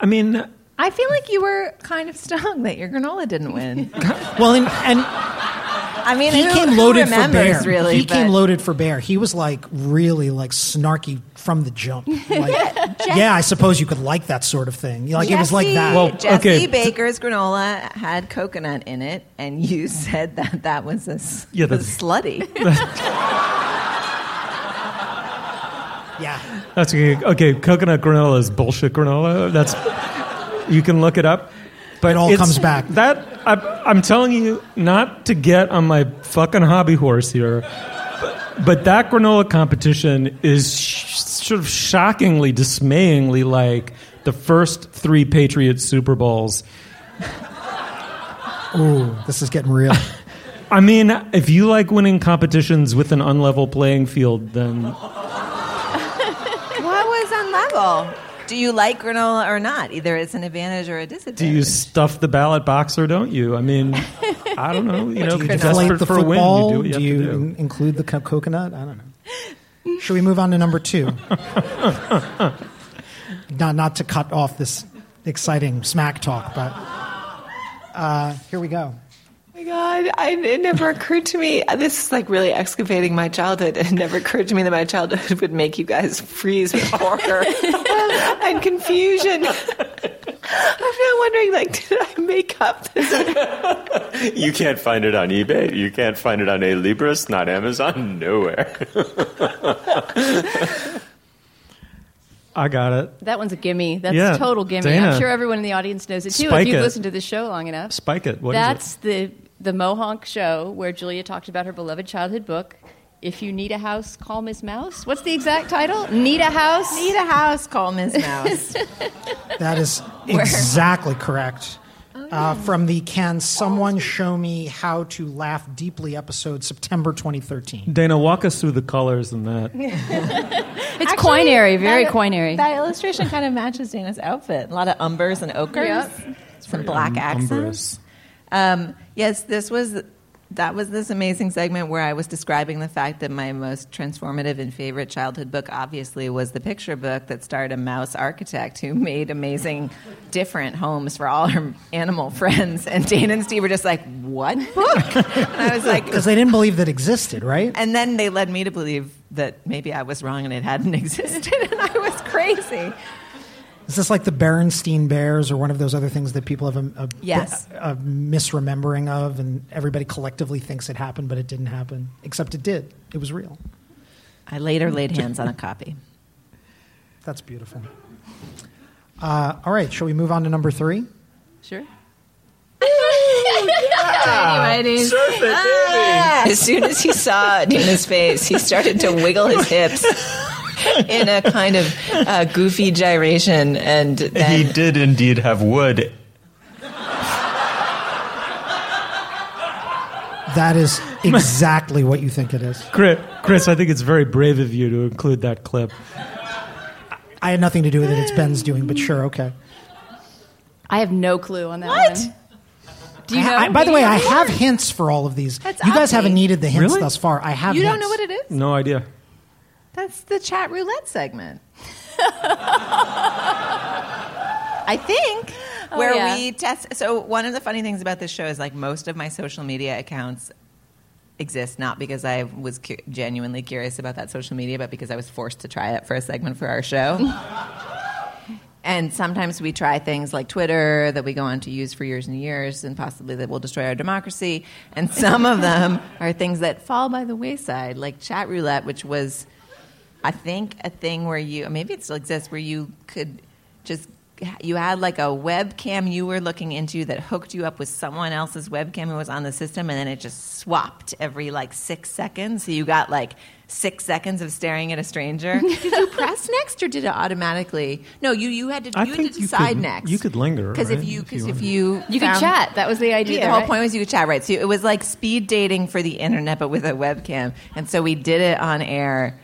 I mean, I feel like you were kind of stung that your granola didn't win. Well, and, and I mean, he who, came who loaded for bear. Really, he came loaded for bear. He was like really like snarky from the jump. Like, yeah, I suppose you could like that sort of thing. Like it was like that. Well, Jesse okay. Baker's granola had coconut in it, and you said that that was a s- Yeah, was that's- slutty. yeah. that's okay. Okay, coconut granola is bullshit granola. That's you can look it up. But It all it's- comes back. That I, I'm telling you, not to get on my fucking hobby horse here, but, but that granola competition is sh- sort of shockingly, dismayingly like the first three Patriots Super Bowls. Ooh, this is getting real. I mean, if you like winning competitions with an unlevel playing field, then what was on level? Do you like granola or not? Either it's an advantage or a disadvantage. do you stuff the ballot box or don't you? I mean, I don't know. You know, Do you desperate deflate the for a win, you do what you do have you to do. in- include the coconut? I don't know. Should we move on to number two? not, not to cut off this exciting smack talk, but uh, here we go. Oh my God, I, it never occurred to me. This is like really excavating my childhood. It never occurred to me that my childhood would make you guys freeze with horror and confusion. I'm now wondering, like, did I make up this? You can't find it on eBay. You can't find it on Alibris, not Amazon, nowhere. I got it. That one's a gimme. That's Yeah, a total gimme. Dana. I'm sure everyone in the audience knows it too Spike if you've it. listened to the show long enough. Spike it. What is That's the the Mohonk show where Julia talked about her beloved childhood book. If you need a house, call Miss Mouse. What's the exact title? Need a house? Need a house, call Miss Mouse. That is exactly correct. Uh, from the Can Someone Show Me How to Laugh Deeply episode, September 2013. Dana, walk us through the colors in that. It's quinary, very that, quinary. That illustration kind of matches Dana's outfit. A lot of umbers and ochres. Yep. Some black um- accents. umbrous. Um, yes, this was that was this amazing segment where I was describing the fact that my most transformative and favorite childhood book obviously was the picture book that starred a mouse architect who made amazing different homes for all her animal friends. And Dana and Steve were just like, "What book?" And I was like, Because they didn't believe that existed, right? and then they led me to believe that maybe I was wrong and it hadn't existed, and I was crazy. Is this like the Berenstein Bears or one of those other things that people have um, uh, a, a, Yes. a, a misremembering of and everybody collectively thinks it happened, but it didn't happen? Except it did. It was real. I later laid hands on a copy. That's beautiful. Uh, all right, shall we move on to number three? Sure. Anyway, ah. As soon as he saw Dana's face, he started to wiggle his hips in a kind of uh, goofy gyration, and then he did indeed have wood. That is exactly what you think it is. Chris, Chris, I think it's very brave of you to include that clip. I had nothing to do with it. It's Ben's doing, but sure, okay. I have no clue on that What? one. Do you know? I- I- by the way, I have hints for all of these. That's you guys uppy. haven't needed the hints Really? thus far. I have you don't hints. know what it is. No idea. That's the chat roulette segment. I think oh, where Oh, yeah. we test. So one of the funny things about this show is like most of my social media accounts exist not because I was cu- genuinely curious about that social media, but because I was forced to try it for a segment for our show. and sometimes we try things like Twitter that we go on to use for years and years, and possibly that will destroy our democracy. And some of them are things that fall by the wayside, like chat roulette, which was I think a thing where you maybe it still exists where you could just you had like a webcam you were looking into that hooked you up with someone else's webcam who was on the system and then it just swapped every like six seconds so you got like six seconds of staring at a stranger did you press next or did it automatically no you you had to I you had think to you decide could- next you could linger, because if right, you if you because if wanted. you You could chat. That was the idea. the there, whole right? point was you could chat, right? So it was like speed dating for the internet, but with a webcam. And so we did it on air.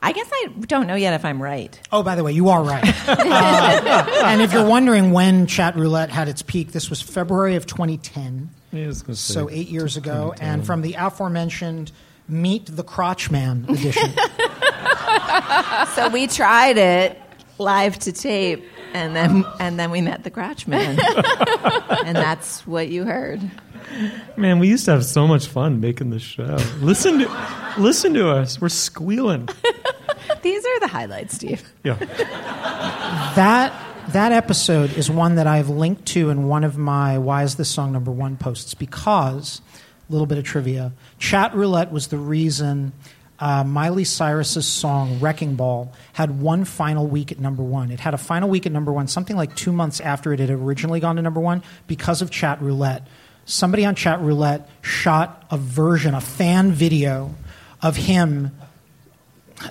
I guess I don't know yet if I'm right. Oh, by the way, you are right. Uh, and if you're wondering when Chat Roulette had its peak, this was February of 2010, Yeah, I say so eight years ago, and from the aforementioned Meet the Crotch Man edition. So we tried it live to tape, and then and then we met the Crotch Man, and that's what you heard. Man, we used to have so much fun making the show. Listen to, listen to us. We're squealing. These are the highlights, Steve. Yeah. that that episode is one that I've linked to in one of my "Why is this song number one?" posts because a little bit of trivia. Chat roulette was the reason uh, Miley Cyrus's song "Wrecking Ball" had one final week at number one. It had a final week at number one, something like two months after it had originally gone to number one, because of Chat Roulette. Somebody on Chat Roulette shot a version, a fan video of him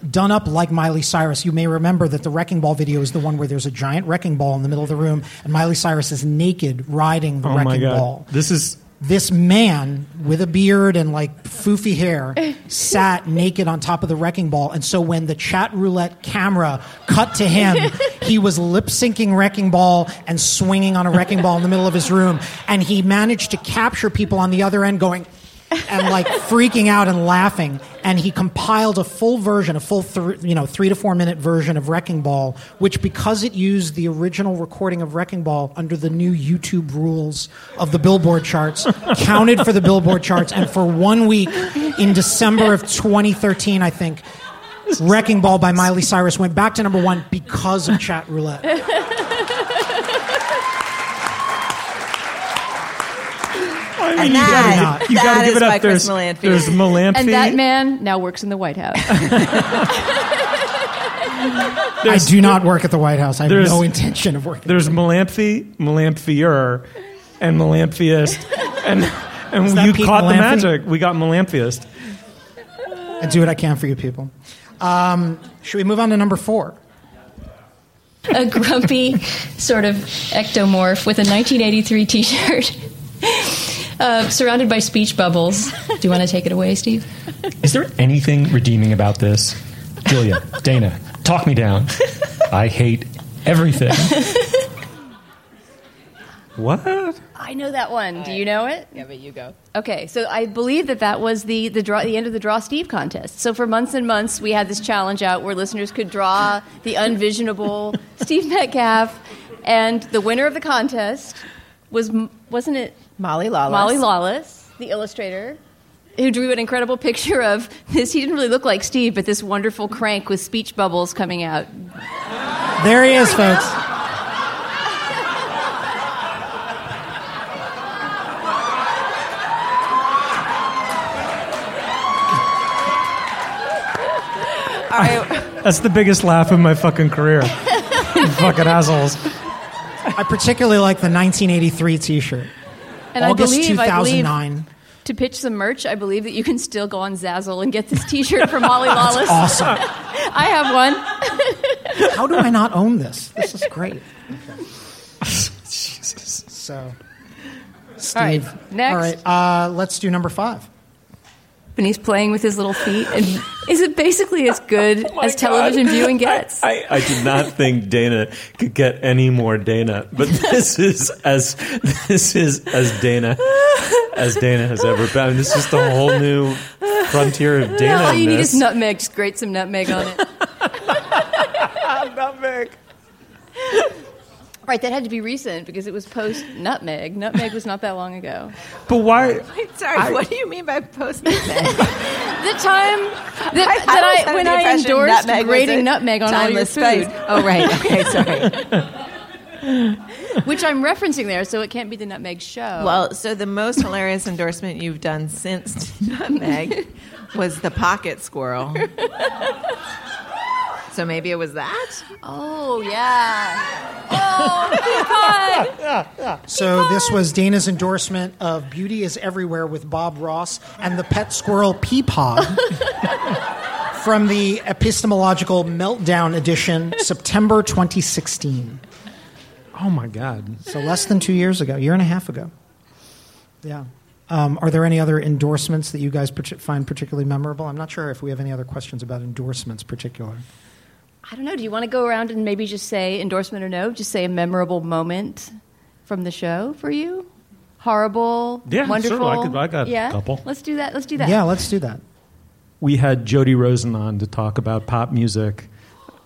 done up like Miley Cyrus. You may remember that the Wrecking Ball video is the one where there's a giant wrecking ball in the middle of the room, and Miley Cyrus is naked riding the Oh my wrecking god. ball. This is This man with a beard and like foofy hair sat naked on top of the wrecking ball. And so when the chat roulette camera cut to him, he was lip syncing wrecking ball and swinging on a wrecking ball in the middle of his room. And he managed to capture people on the other end going, and like freaking out and laughing. And he compiled a full version, a full th- you know three to four minute version of Wrecking Ball, which because it used the original recording of Wrecking Ball under the new YouTube rules of the Billboard charts, counted for the Billboard charts. And for one week in December of 2013, I think. Wrecking Ball by Miley Cyrus went back to number one because of chat roulette. I And you that- gotta, you gotta give it by up. There's, Chris Molanphy. there's Melaniphy. And that man now works in the White House. I do not work at the White House. I have no intention of working. There's Melamphy, Melamphier, and Melamphiist, and and you Pete caught the magic. We got Melamphiist. I do what I can for you people. Um, should we move on to number four? a grumpy sort of ectomorph with a 1983 T-shirt, uh, surrounded by speech bubbles. Do you want to take it away, Steve? Is there anything redeeming about this, Julia, Dana? Talk me down. I hate everything. what? I know that one. Do you know it? Yeah, but you go. Okay, so I believe that that was the the, draw, the end of the Draw Steve contest. So for months and months, we had this challenge out where listeners could draw the unvisionable Steve Metcalf, and the winner of the contest was wasn't it Molly Lawless. Molly Lawless, the illustrator, who drew an incredible picture of this. He didn't really look like Steve, but this wonderful crank with speech bubbles coming out. There he is, folks. All right. That's the biggest laugh of my fucking career. Fucking assholes. I particularly like the 1983 T-shirt. And August I believe, I believe 2009. to pitch some merch, I believe that you can still go on Zazzle and get this T-shirt from Molly Lawless. awesome. I have one. How do I not own this? This is great. Jesus. So, Steve. All right, next. All right, uh, let's do number five. And he's playing with his little feet. And is it basically as good Oh as television viewing gets? I, I did not think Dana could get any more Dana, but this is as this is as Dana as Dana has ever been. I mean, this is just a whole new frontier of Dana. All you need is nutmeg. Just grate some nutmeg on it. nutmeg. Right, that had to be recent because it was post nutmeg. Nutmeg was not that long ago. But why? Wait, sorry. I- what do you mean by post nutmeg? The time that, I that was I, when I endorsed nutmeg grating nutmeg on all your timeless food. spice. Oh, right. Okay, sorry. Which I'm referencing there, so it can't be the nutmeg show. Well, so the most hilarious endorsement you've done since Nutmeg was the pocket squirrel. so maybe it was that? oh yeah. Oh, God. So this was Dana's endorsement of "Beauty Is Everywhere" with Bob Ross and the pet squirrel Peapod from the Epistemological Meltdown edition, September 2016. Oh my God. So less than two years ago, year and a half ago. Yeah. Um, are there any other endorsements that you guys find particularly memorable? I'm not sure if we have any other questions about endorsements, particular. I don't know. Do you want to go around and maybe just say endorsement or no? Just say a memorable moment from the show for you. Horrible, Yeah, wonderful. sure. I could- I got a couple. Let's do that. Let's do that. Yeah, let's do that. We had Jody Rosen on to talk about pop music,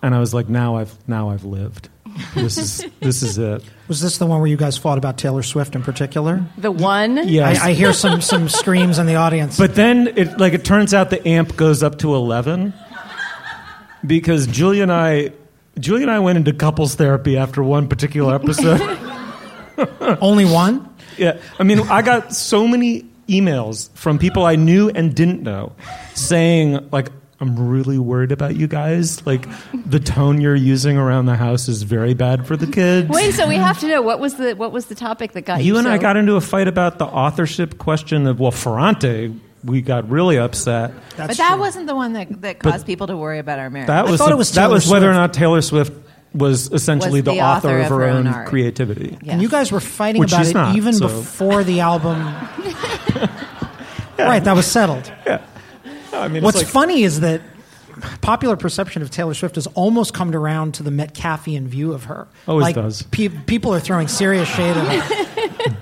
and I was like, now I've now I've lived. This is this is it. Was this the one where you guys fought about Taylor Swift in particular? The one. Yeah, I, I hear some some screams in the audience. But then it like it turns out the amp goes up to eleven because Julia and I Julia and I went into couples therapy after one particular episode. Only one? Yeah. I mean, I got so many emails from people I knew and didn't know saying, like, I'm really worried about you guys. Like, the tone you're using around the house is very bad for the kids. Wait, so we have to know what was the what was the topic that got you? you and I got into a fight about the authorship question of, well, Ferrante, we got really upset. but that wasn't the one that, that caused people to worry about our marriage. That was, the- that was whether or not Taylor Swift was essentially Was the, the author, author of of her her own own art. creativity. And you guys were fighting Which about it not, even so- before the album. Right, that was settled. Yeah. I mean, What's like- funny is that popular perception of Taylor Swift has almost come around to the Metcalfian view of her. Always like, does. pe- people are throwing serious shade at her.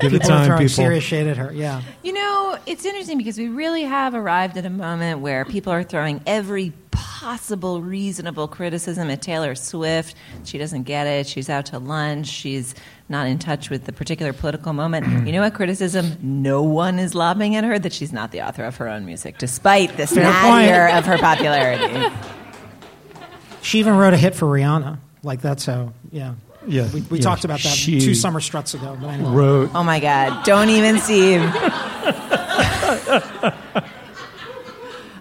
Give it people are throwing people. serious shade at her. Yeah. You know, it's interesting because we really have arrived at a moment where people are throwing every possible reasonable criticism at Taylor Swift. She doesn't get it. She's out to lunch. She's not in touch with the particular political moment. Mm. You know what criticism no one is lobbing at her? That she's not the author of her own music, despite the Fair of her popularity. She even wrote a hit for Rihanna. Like that's how. Yeah. Yeah, We, we yeah, talked about that she two summer struts ago. But anyway. Wrote Oh my God. Don't even, Steve.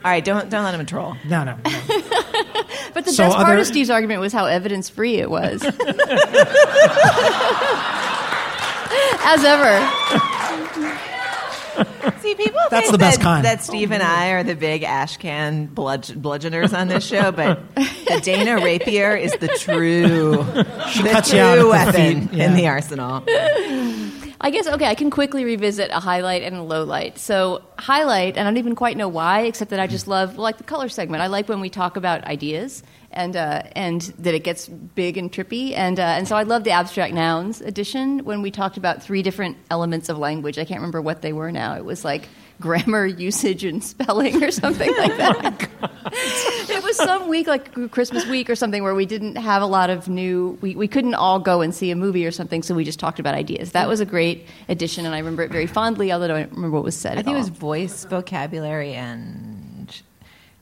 All right, don't don't let him troll. No, no. But the So best part other- of Steve's argument was how evidence free it was. As ever. See, people That's think the best that, kind. that Steve and I are the big ashcan bludge- bludgeoners on this show, but the Dana Rapier is the true, She the cuts true you out at the weapon feet, yeah. in the arsenal. I guess okay. I can quickly revisit a highlight and a low light. So highlight, and I don't even quite know why, except that I just love like the color segment. I like when we talk about ideas and uh, and that it gets big and trippy, and uh, and so I love the abstract nouns edition when we talked about three different elements of language. I can't remember what they were now. It was like grammar, usage, and spelling, or something like that. it was some week, like Christmas week or something, where we didn't have a lot of new. We, we couldn't all go and see a movie or something, so we just talked about ideas. That was a great edition, and I remember it very fondly, although I don't remember what was said. I think it was voice, vocabulary, and sh-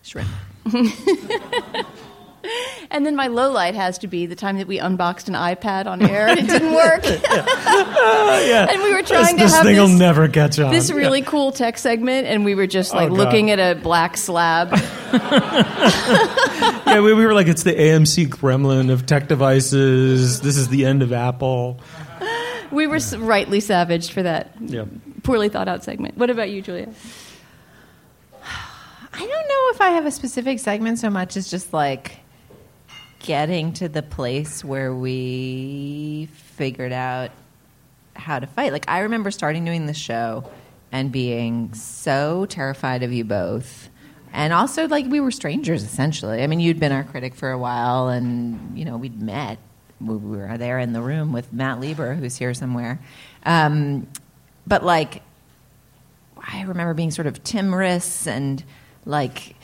shrimp. And then my low light has to be the time that we unboxed an iPad on air and it didn't work. yeah. And we were This, trying to this have thing this, will never catch on. this really cool tech segment, and we were just like Oh, looking at a black slab. yeah, we, we were like, it's the AMC gremlin of tech devices. This is the end of Apple. we were s- rightly savaged for that Yeah. poorly thought out segment. What about you, Julia? I don't know if I have a specific segment so much as just like getting to the place where we figured out how to fight. Like I remember starting doing the show and being so terrified of you both. And also like we were strangers essentially. I mean, you'd been our critic for a while and you know, we'd met. We we were there in the room with Matt Lieber who's here somewhere. Um, but like I remember being sort of timorous and like,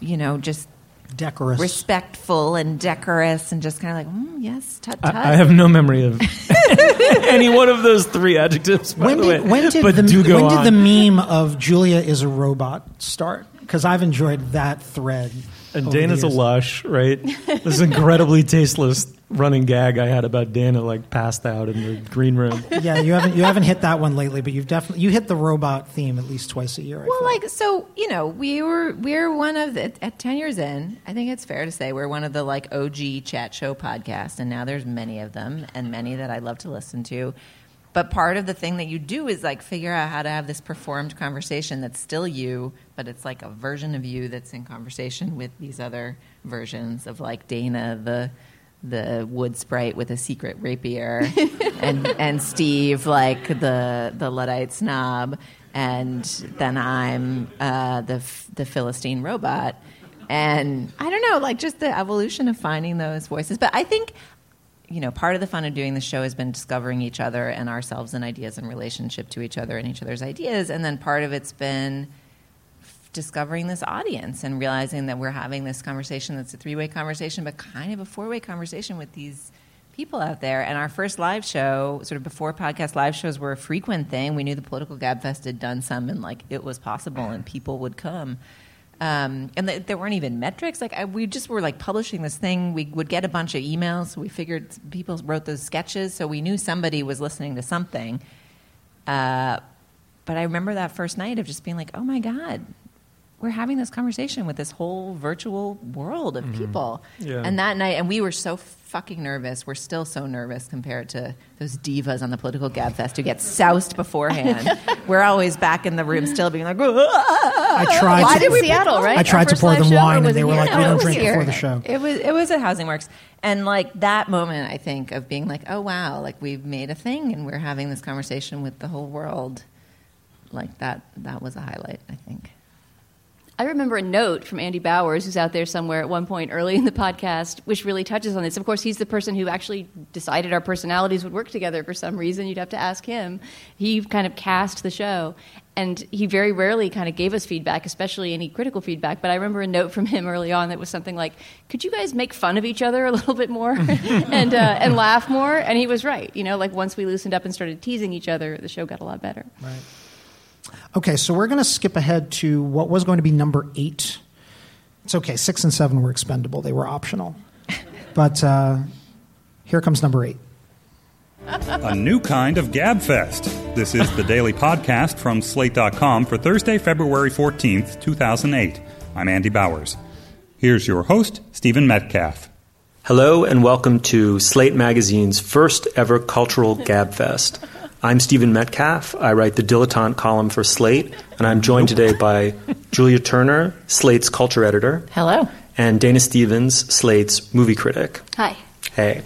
you know, just Decorous. respectful and decorous and just kind of like, mm, yes, tut tut. I, I have no memory of any one of those three adjectives. By when the did, way, when did but the do go when on. did the meme of Julia is a robot start? Because I've enjoyed that thread. And over Dana's a lush, right? this incredibly tasteless running gag I had about Dana like passed out in the green room. Yeah, you haven't you haven't hit that one lately, but you've definitely you hit the robot theme at least twice a year. I well, feel. like so, you know, we were we're one of the at ten years in. I think it's fair to say we're one of the like OG chat show podcasts, and now there's many of them, and many that I love to listen to. But part of the thing that you do is like figure out how to have this performed conversation that's still you, but it's like a version of you that's in conversation with these other versions of like Dana, the the wood sprite with a secret rapier, and and Steve like the the luddite snob, and then I'm uh, the the Philistine robot, and I don't know, like just the evolution of finding those voices. But I think you know, part of the fun of doing the show has been discovering each other and ourselves and ideas in relationship to each other and each other's ideas. And then part of it's been f- discovering this audience and realizing that we're having this conversation that's a three way conversation, but kind of a four way conversation with these people out there. And our first live show, sort of before podcast live shows were a frequent thing, we knew the Political Gabfest had done some and like it was possible and people would come um, and th- there weren't even metrics. Like I, we just were like publishing this thing. We would get a bunch of emails. We figured people wrote those sketches, so we knew somebody was listening to something. Uh, but I remember that first night of just being like, "Oh my god, we're having this conversation with this whole virtual world of mm-hmm. people." Yeah. And that night, and we were so fucking nervous. We're still so nervous compared to those divas on the political gabfest who get soused beforehand. we're always back in the room, still being like, I tried. Why to, did we Seattle, right? I tried to pour them wine, and they were here? like, No, "We don't drink here. before the show." It was it was at Housing Works, and like that moment, I think of being like, oh wow, like we've made a thing, and we're having this conversation with the whole world. Like that, that was a highlight. I think. I remember a note from Andy Bowers, who's out there somewhere at one point early in the podcast, which really touches on this. Of course, he's the person who actually decided our personalities would work together for some reason. You'd have to ask him. He kind of cast the show. And he very rarely kind of gave us feedback, especially any critical feedback. But I remember a note from him early on that was something like, "Could you guys make fun of each other a little bit more and uh, and laugh more?" And he was right. You know, like once we loosened up and started teasing each other, the show got a lot better. Right. Okay, so we're going to skip ahead to what was going to be number eight. It's okay. Six and seven were expendable; they were optional. But uh, here comes number eight. A new kind of GabFest. This is the daily podcast from Slate.com for Thursday, February 14th, 2008. I'm Andy Bowers. Here's your host, Stephen Metcalf. Hello, and welcome to Slate Magazine's first ever cultural GabFest. I'm Stephen Metcalf. I write the Dilettante column for Slate, and I'm joined today by Julia Turner, Slate's culture editor. Hello. And Dana Stevens, Slate's movie critic. Hi. Hey.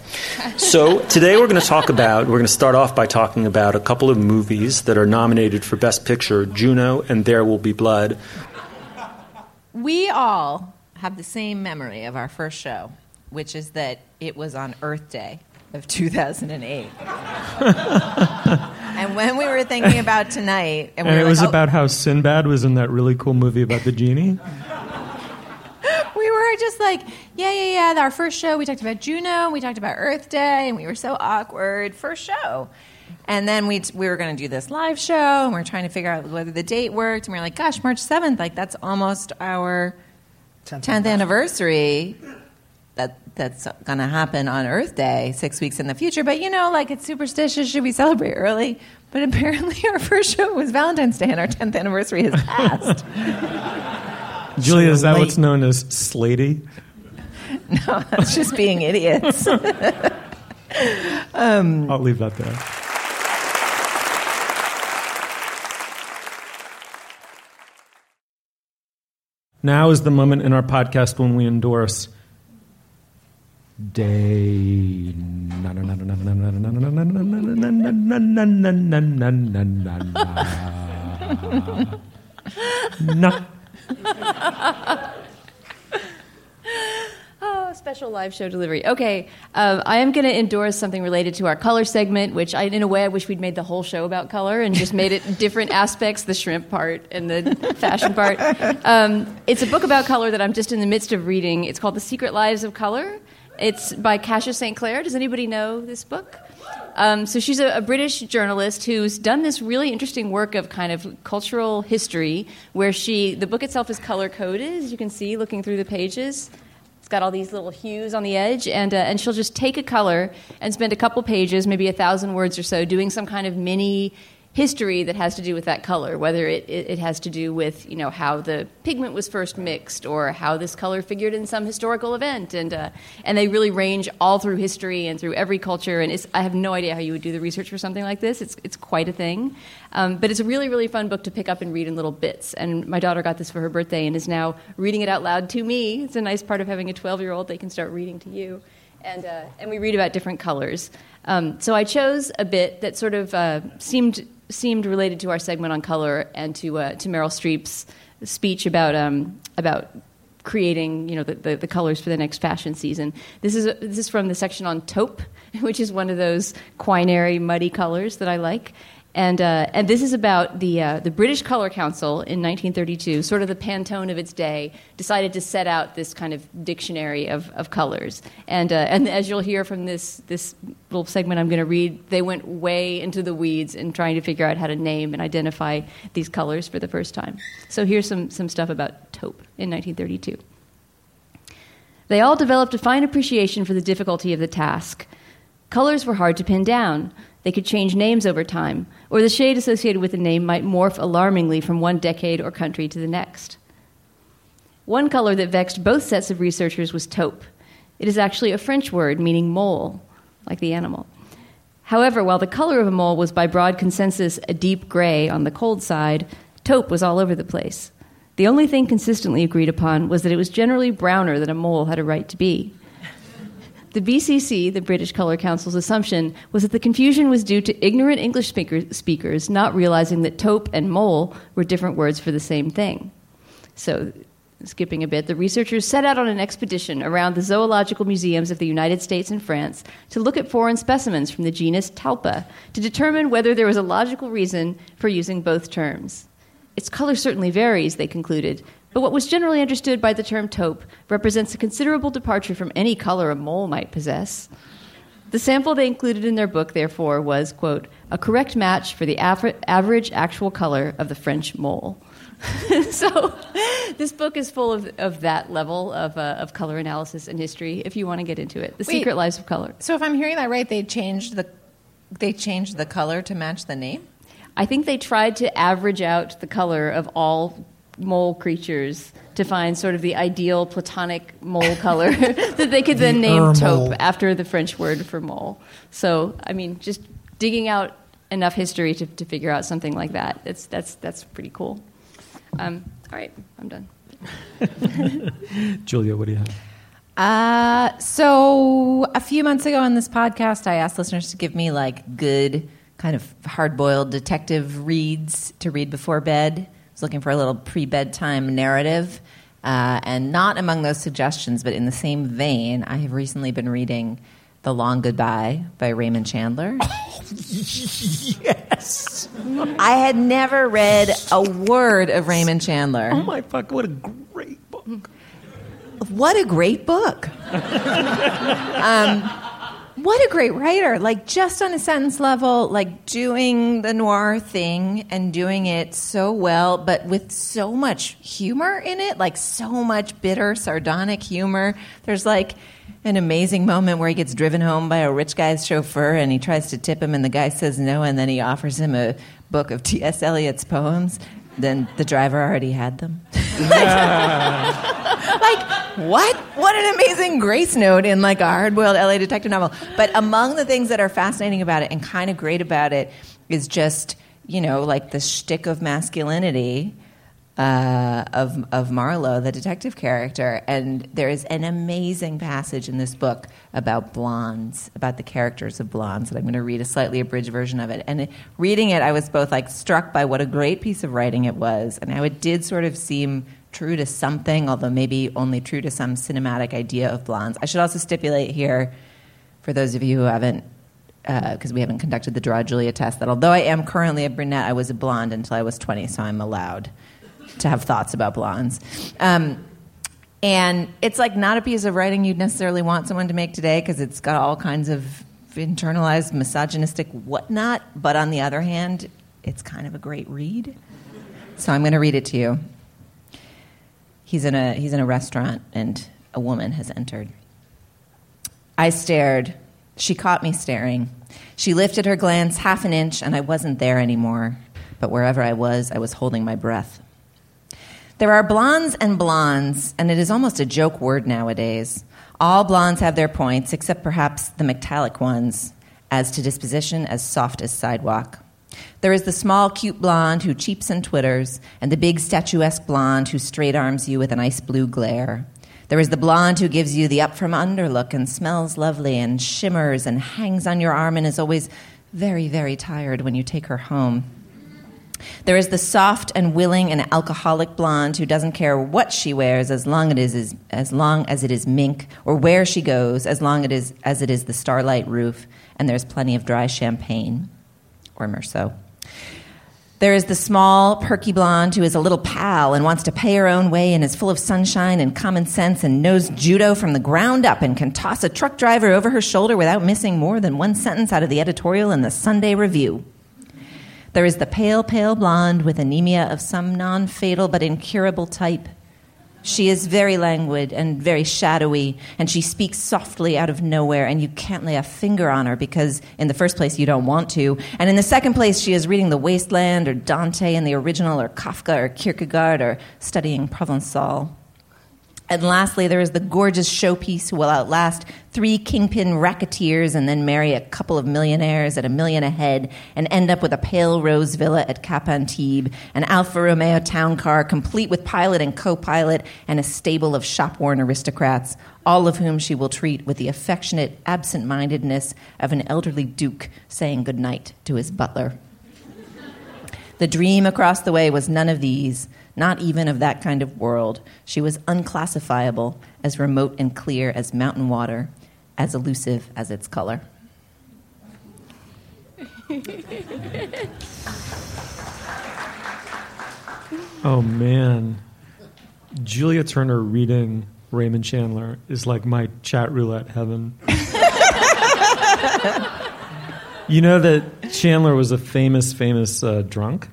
So today we're going to talk about, we're going to start off by talking about a couple of movies that are nominated for Best Picture Juno and There Will Be Blood. We all have the same memory of our first show, which is that it was on Earth Day of 2008. and when we were thinking about tonight, and, And we it were was like, oh, about how Sinbad was in that really cool movie about the genie. we were just like, yeah, yeah, yeah. Our first show, we talked about Juno, we talked about Earth Day, and we were so awkward. First show. And then we, we were going to do this live show, and we are trying to figure out whether the date worked. And we are like, gosh, March 7th, like that's almost our 10th, anniversary. That, that's going to happen on Earth Day, six weeks in the future. But you know, like it's superstitious. Should we celebrate early? But apparently, our first show was Valentine's Day, and our 10th anniversary has passed. Julia, is that what's known as slaty? no, that's just being idiots. um, I'll leave that there. Now is the moment in our podcast when we endorse day. Oh, special live show delivery. Okay, um, I am going to endorse something related to our color segment, which I, in a way, I wish we'd made the whole show about color and just made it different aspects, the shrimp part and the fashion part. Um, it's a book about color that I'm just in the midst of reading. It's called The Secret Lives of Color. It's by Kassia St. Clair. Does anybody know this book? Um, so she's a, a British journalist who's done this really interesting work of kind of cultural history, where she the book itself is color coded, as you can see looking through the pages. It's got all these little hues on the edge, and uh, and she'll just take a color and spend a couple pages, maybe a thousand words or so, doing some kind of mini history that has to do with that color, whether it, it, it has to do with you know how the pigment was first mixed or how this color figured in some historical event, and uh, and they really range all through history and through every culture. And I have no idea how you would do the research for something like this. It's it's quite a thing, um, but it's a really really fun book to pick up and read in little bits. And my daughter got this for her birthday and is now reading it out loud to me. It's a nice part of having a twelve year old; they can start reading to you and uh, and we read about different colors. Um, so I chose a bit that sort of uh, seemed seemed related to our segment on color and to uh, to Meryl Streep's speech about um, about creating you know the, the, the colors for the next fashion season. This is this is from the section on taupe, which is one of those quinary muddy colors that I like. And, uh, and this is about the, uh, the British Color Council in 1932, sort of the Pantone of its day, decided to set out this kind of dictionary of, of colors. And, uh, and as you'll hear from this, this little segment I'm going to read, they went way into the weeds in trying to figure out how to name and identify these colors for the first time. So here's some, some stuff about taupe in 1932. They all developed a fine appreciation for the difficulty of the task. Colors were hard to pin down. They could change names over time, or the shade associated with the name might morph alarmingly from one decade or country to the next. One color that vexed both sets of researchers was taupe. It is actually a French word meaning mole, like the animal. However, while the color of a mole was by broad consensus a deep gray on the cold side, taupe was all over the place. The only thing consistently agreed upon was that it was generally browner than a mole had a right to be. The BCC, the British Colour Council's assumption, was that the confusion was due to ignorant English speaker, speakers not realizing that taupe and mole were different words for the same thing. So, skipping a bit, the researchers set out on an expedition around the zoological museums of the United States and France to look at foreign specimens from the genus Talpa to determine whether there was a logical reason for using both terms. Its color certainly varies, they concluded, but what was generally understood by the term taupe represents a considerable departure from any color a mole might possess. The sample they included in their book, therefore, was, quote, a correct match for the aver- average actual color of the French mole. so, this book is full of, of that level of, uh, of color analysis and history. If you want to get into it, the Wait. secret lives of color. So if I'm hearing that right, they changed the they changed the color to match the name. I think they tried to average out the color of all mole creatures to find sort of the ideal platonic mole color that they could then The name er taupe after the French word for mole. So, I mean, just digging out enough history to, to figure out something like that. It's, that's, that's pretty cool. Um, all right, I'm done. Julia, what do you have? Uh, so a few months ago on this podcast, I asked listeners to give me like good kind of hard-boiled detective reads to read before bed. I was looking for a little pre-bedtime narrative, uh, and not among those suggestions, but in the same vein, I have recently been reading "The Long Goodbye" by Raymond Chandler. yes. I had never read a word of Raymond Chandler. Oh my fuck! What a great book! What a great book. um, what a great writer. Like, just on a sentence level, like doing the noir thing and doing it so well, but with so much humor in it, like so much bitter, sardonic humor. There's like an amazing moment where he gets driven home by a rich guy's chauffeur and he tries to tip him, and the guy says no, and then he offers him a book of T.S. Eliot's poems. Then the driver already had them. like what what an amazing grace note in like a hard-boiled la detective novel but among the things that are fascinating about it and kind of great about it is just you know like the shtick of masculinity uh, of of Marlowe, the detective character, and there is an amazing passage in this book about blondes, about the characters of blondes. And I'm going to read a slightly abridged version of it. And reading it, I was both like struck by what a great piece of writing it was, and how it did sort of seem true to something, although maybe only true to some cinematic idea of blondes. I should also stipulate here, for those of you who haven't because we haven't conducted the draw Julia test, that although I am currently a brunette, I was a blonde until I was 20, so I'm allowed to have thoughts about blondes. Um, and it's like not a piece of writing you'd necessarily want someone to make today because it's got all kinds of internalized misogynistic whatnot. But on the other hand, it's kind of a great read. So I'm going to read it to you. He's in a he's in a restaurant and a woman has entered. I stared. She caught me staring. She lifted her glance half an inch and I wasn't there anymore. But wherever I was, I was holding my breath. There are blondes and blondes, and it is almost a joke word nowadays. All blondes have their points, except perhaps the metallic ones, as to disposition as soft as sidewalk. There is the small, cute blonde who cheeps and twitters, and the big, statuesque blonde who straight arms you with an ice blue glare. There is the blonde who gives you the up from under look and smells lovely and shimmers and hangs on your arm and is always very, very tired when you take her home. There is the soft and willing and alcoholic blonde who doesn't care what she wears as long it is as long as it is mink, or where she goes as long it is, as it is the starlight roof, and there's plenty of dry champagne or Merceau. There is the small, perky blonde who is a little pal and wants to pay her own way and is full of sunshine and common sense and knows judo from the ground up and can toss a truck driver over her shoulder without missing more than one sentence out of the editorial in the Sunday Review. There is the pale, pale blonde with anemia of some non fatal but incurable type. She is very languid and very shadowy, and she speaks softly out of nowhere, and you can't lay a finger on her because, in the first place, you don't want to. And in the second place, she is reading The Wasteland or Dante in the original, or Kafka or Kierkegaard, or studying Provençal. And lastly, there is the gorgeous showpiece who will outlast three kingpin racketeers and then marry a couple of millionaires at a million a head and end up with a pale rose villa at Cap Antibes, an Alfa Romeo town car complete with pilot and co pilot, and a stable of shop worn aristocrats, all of whom she will treat with the affectionate absent mindedness of an elderly duke saying goodnight to his butler. The The dream across the way was none of these, not even of that kind of world. She was unclassifiable, as remote and clear as mountain water, as elusive as its color. Oh man, Julia Turner reading Raymond Chandler is like my chat roulette heaven. you know that Chandler was a famous, famous uh, drunk,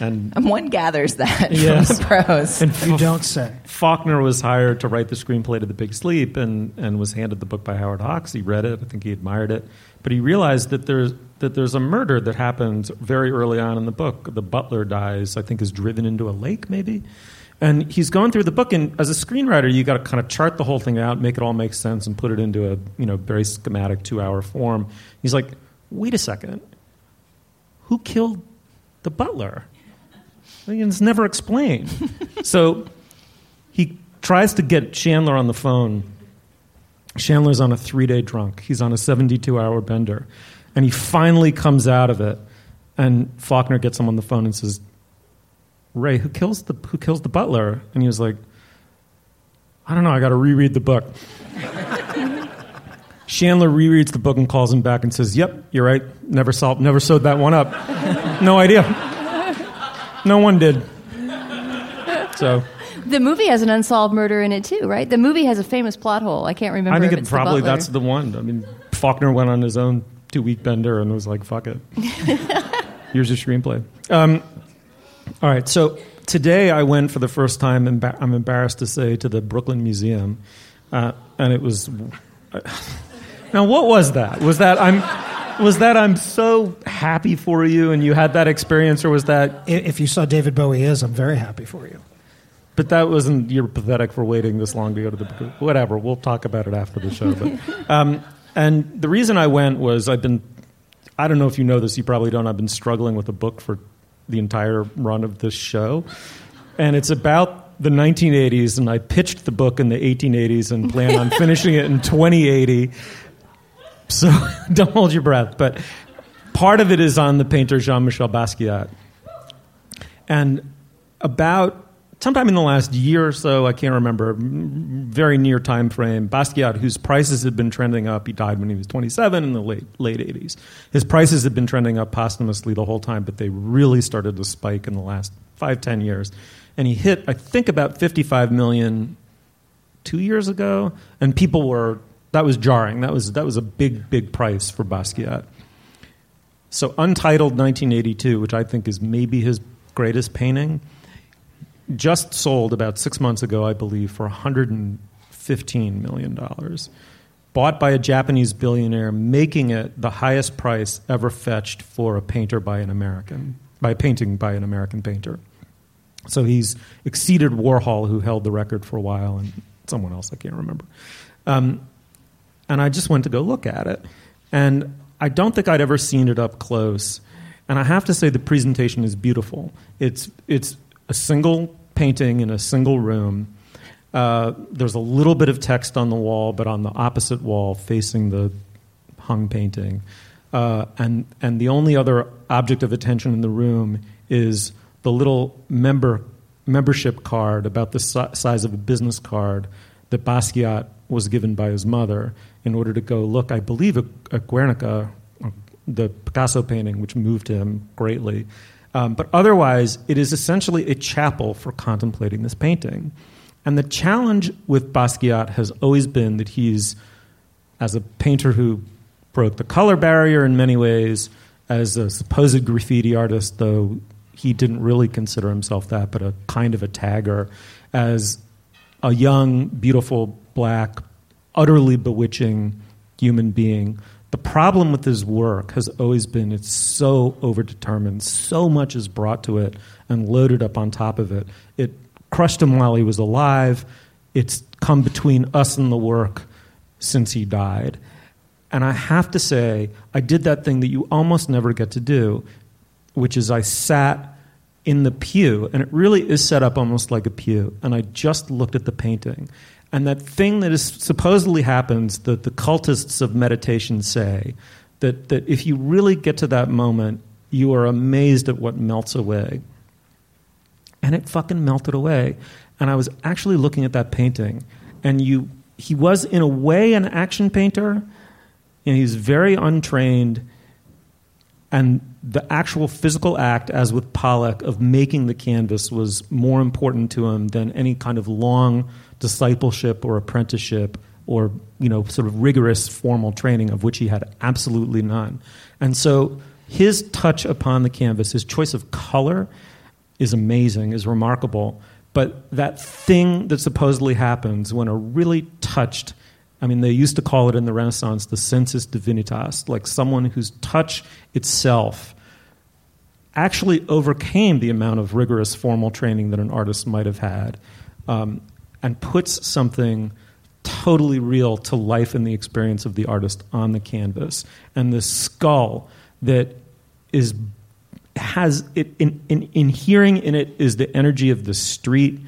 and And one gathers that Yes. from the prose. And You don't say. Faulkner was hired to write the screenplay to The Big Sleep and, and was handed the book by Howard Hawks. He read it. I think he admired it. But he realized that there's, that there's a murder that happens very early on in the book. The butler dies, I think, is driven into a lake, maybe. And he's going through the book, and as a screenwriter, you got to kind of chart the whole thing out, make it all make sense, and put it into a you know very schematic two-hour form. He's like, "Wait a second, who killed the butler?" It's never explained. so he tries to get Chandler on the phone. Chandler's on a three day drunk. He's on a 72 hour bender. And he finally comes out of it. And Faulkner gets him on the phone and says, Ray, who kills the, who kills the butler? And he was like, I don't know, I got to reread the book. Chandler rereads the book and calls him back and says, Yep, you're right. Never, solved, never sewed that one up. no idea. No one did. So The movie has an unsolved murder in it too, right? The movie has a famous plot hole. I can't remember. I think it probably that's the one. I mean, Faulkner went on his own two week bender and was like, "Fuck it, here's your screenplay." Um, all right, so today I went for the first time. Emba- I'm embarrassed to say to the Brooklyn Museum, uh, and it was. now, what was that? Was that I'm? Was that I'm so happy for you and you had that experience, or was that If you saw David Bowie is, I'm very happy for you. But that wasn't you're pathetic for waiting this long to go to the whatever. We'll talk about it after the show. But um, and the reason I went was I've been I don't know if you know this. You probably don't. I've been struggling with a book for the entire run of this show, and it's about the 1980s. And I pitched the book in the 1880s and plan on finishing it in 2080. So don't hold your breath. But part of it is on the painter Jean Michel Basquiat. And about sometime in the last year or so, I can't remember, very near time frame, Basquiat, whose prices had been trending up, he died when he was 27 in the late, late 80s. His prices had been trending up posthumously the whole time, but they really started to spike in the last five, ten years. And he hit, I think, about 55 million two years ago, and people were that was jarring. That was that was a big big price for Basquiat. So Untitled 1982, which I think is maybe his greatest painting, just sold about six months ago, I believe, for 115 million dollars. Bought by a Japanese billionaire, making it the highest price ever fetched for a painter by an American, by a painting by an American painter. So he's exceeded Warhol, who held the record for a while, and someone else I can't remember. Um, and I just went to go look at it, and I don't think I'd ever seen it up close. And I have to say, the presentation is beautiful. It's it's a single painting in a single room. Uh, there's a little bit of text on the wall, but on the opposite wall, facing the hung painting, uh, and and the only other object of attention in the room is the little member membership card about the si- size of a business card that Basquiat was given by his mother in order to go look, I believe, at, at Guernica, the Picasso painting, which moved him greatly. Um, but otherwise, it is essentially a chapel for contemplating this painting. And the challenge with Basquiat has always been that he's, as a painter who broke the color barrier in many ways, as a supposed graffiti artist, though he didn't really consider himself that, but a kind of a tagger, as a young, beautiful, black, utterly bewitching human being. The problem with his work has always been it's so overdetermined. So much is brought to it and loaded up on top of it. It crushed him while he was alive. It's come between us and the work since he died. And I have to say, I did that thing that you almost never get to do, which is I sat in the pew, and it really is set up almost like a pew, and I just looked at the painting. And that thing that is supposedly happens that the cultists of meditation say that, that if you really get to that moment you are amazed at what melts away. And it fucking melted away. And I was actually looking at that painting, and you, he was in a way an action painter, and he's very untrained. And the actual physical act, as with Pollock, of making the canvas was more important to him than any kind of long discipleship or apprenticeship or you know sort of rigorous formal training of which he had absolutely none. And so his touch upon the canvas, his choice of color, is amazing, is remarkable. But that thing that supposedly happens when a really touched I mean, they used to call it in the Renaissance the sensus divinitas, like someone whose touch itself actually overcame the amount of rigorous formal training that an artist might have had um, and puts something totally real to life in the experience of the artist on the canvas. And the skull that is has it in, in, inhering in it is the energy of the street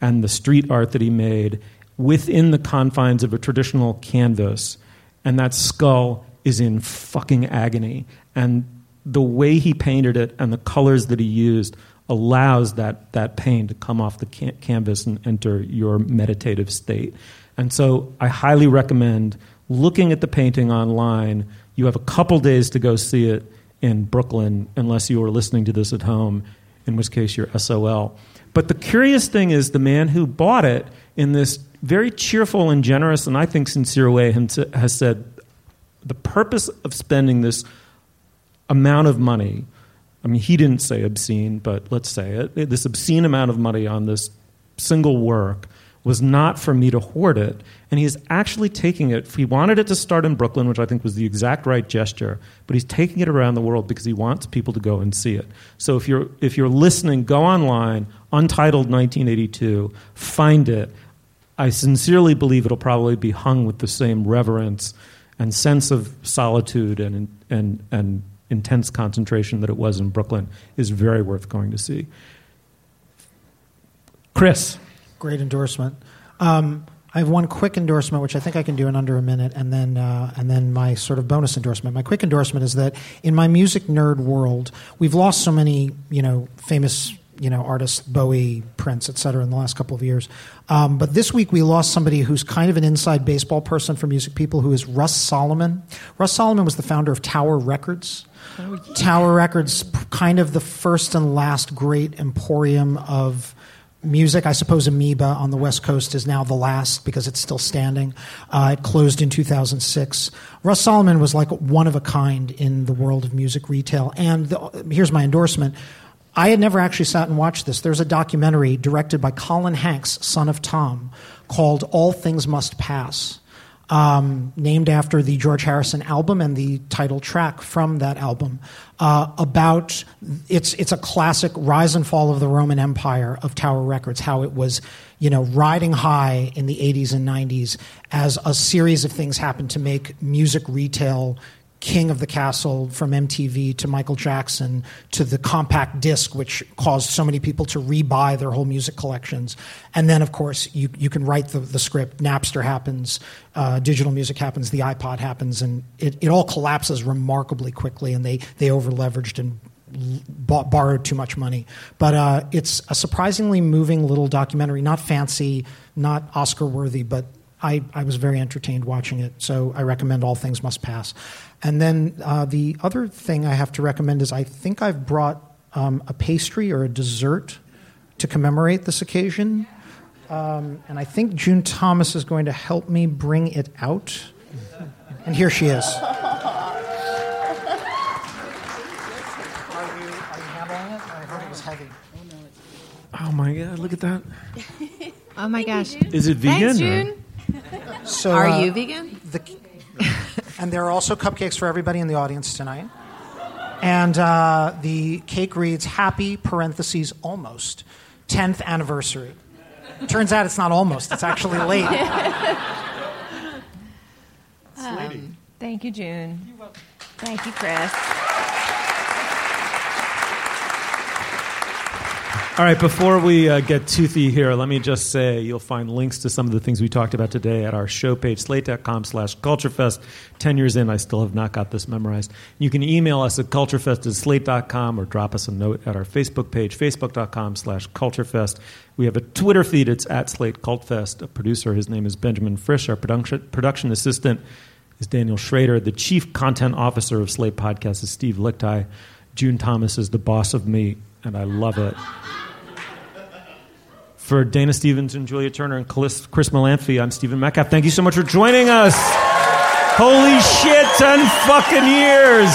and the street art that he made within the confines of a traditional canvas, and that skull is in fucking agony. And the way he painted it and the colors that he used allows that, that pain to come off the can- canvas and enter your meditative state. And so I highly recommend looking at the painting online. You have a couple days to go see it in Brooklyn, unless you are listening to this at home, in which case you're SOL. But the curious thing is, the man who bought it in this very cheerful and generous, and I think sincere way, has said the purpose of spending this amount of money. I mean, he didn't say obscene, but let's say it. This obscene amount of money on this single work was not for me to hoard it. And he is actually taking it. He wanted it to start in Brooklyn, which I think was the exact right gesture, but he's taking it around the world because he wants people to go and see it. So if you're, if you're listening, go online, Untitled 1982, find it. I sincerely believe it'll probably be hung with the same reverence and sense of solitude and, and, and intense concentration that it was in Brooklyn is very worth going to see. Chris. Great endorsement. Um, I have one quick endorsement, which I think I can do in under a minute, and then uh, and then my sort of bonus endorsement. My quick endorsement is that in my music nerd world, we've lost so many you know famous you know artists, Bowie, Prince, et cetera, in the last couple of years. Um, but this week we lost somebody who's kind of an inside baseball person for music people, who is Russ Solomon. Russ Solomon was the founder of Tower Records. Oh, yeah. Tower Records, kind of the first and last great emporium of music. I suppose Amoeba on the West Coast is now the last because it's still standing. Uh, it closed in 2006. Russ Solomon was like one of a kind in the world of music retail. And the, here's my endorsement. I had never actually sat and watched this. There's a documentary directed by Colin Hanks, son of Tom, called All Things Must Pass um, named after the George Harrison album and the title track from that album. Uh, about it's it's a classic rise and fall of the Roman Empire of Tower Records, how it was you know riding high in the 80s and 90s as a series of things happened to make music retail king of the castle from MTV to Michael Jackson to the compact disc, which caused so many people to rebuy their whole music collections. And then, of course, you, you can write the, the script. Napster happens, uh, digital music happens, the iPod happens, and it, it all collapses remarkably quickly, and they, they over leveraged and bought, borrowed too much money. But uh, it's a surprisingly moving little documentary, not fancy, not Oscar worthy, but I, I was very entertained watching it. So I recommend All Things Must Pass. And then uh, the other thing I have to recommend is I think I've brought um, a pastry or a dessert to commemorate this occasion. Um, and I think June Thomas is going to help me bring it out. And here she is. Are you are you handling it? Was heavy. Oh my god, look at that. Oh my gosh. Is it vegan? Thanks, June. So, Are uh, you vegan? The, and there are also cupcakes for everybody in the audience tonight. And uh, the cake reads Happy parentheses almost 10th anniversary. Turns out it's not almost, it's actually late. Um, thank you, June. Thank you, Chris. All right, before we uh, get toothy here, let me just say you'll find links to some of the things we talked about today at our show page, slate.com slash culturefest. Ten years in, I still have not got this memorized. You can email us at culturefest at slate.com or drop us a note at our Facebook page, facebook.com slash culturefest. We have a Twitter feed. It's at Slate Cultfest. A producer, his name is Benjamin Frisch. Our production, production assistant is Daniel Schroeder. The chief content officer of Slate Podcast is Steve Lickteig. June Thomas is the boss of me, and I love it. For Dana Stevens and Julia Turner and Chris Molanphy, I'm Stephen Metcalf. Thank you so much for joining us. Holy shit, 10 fucking years.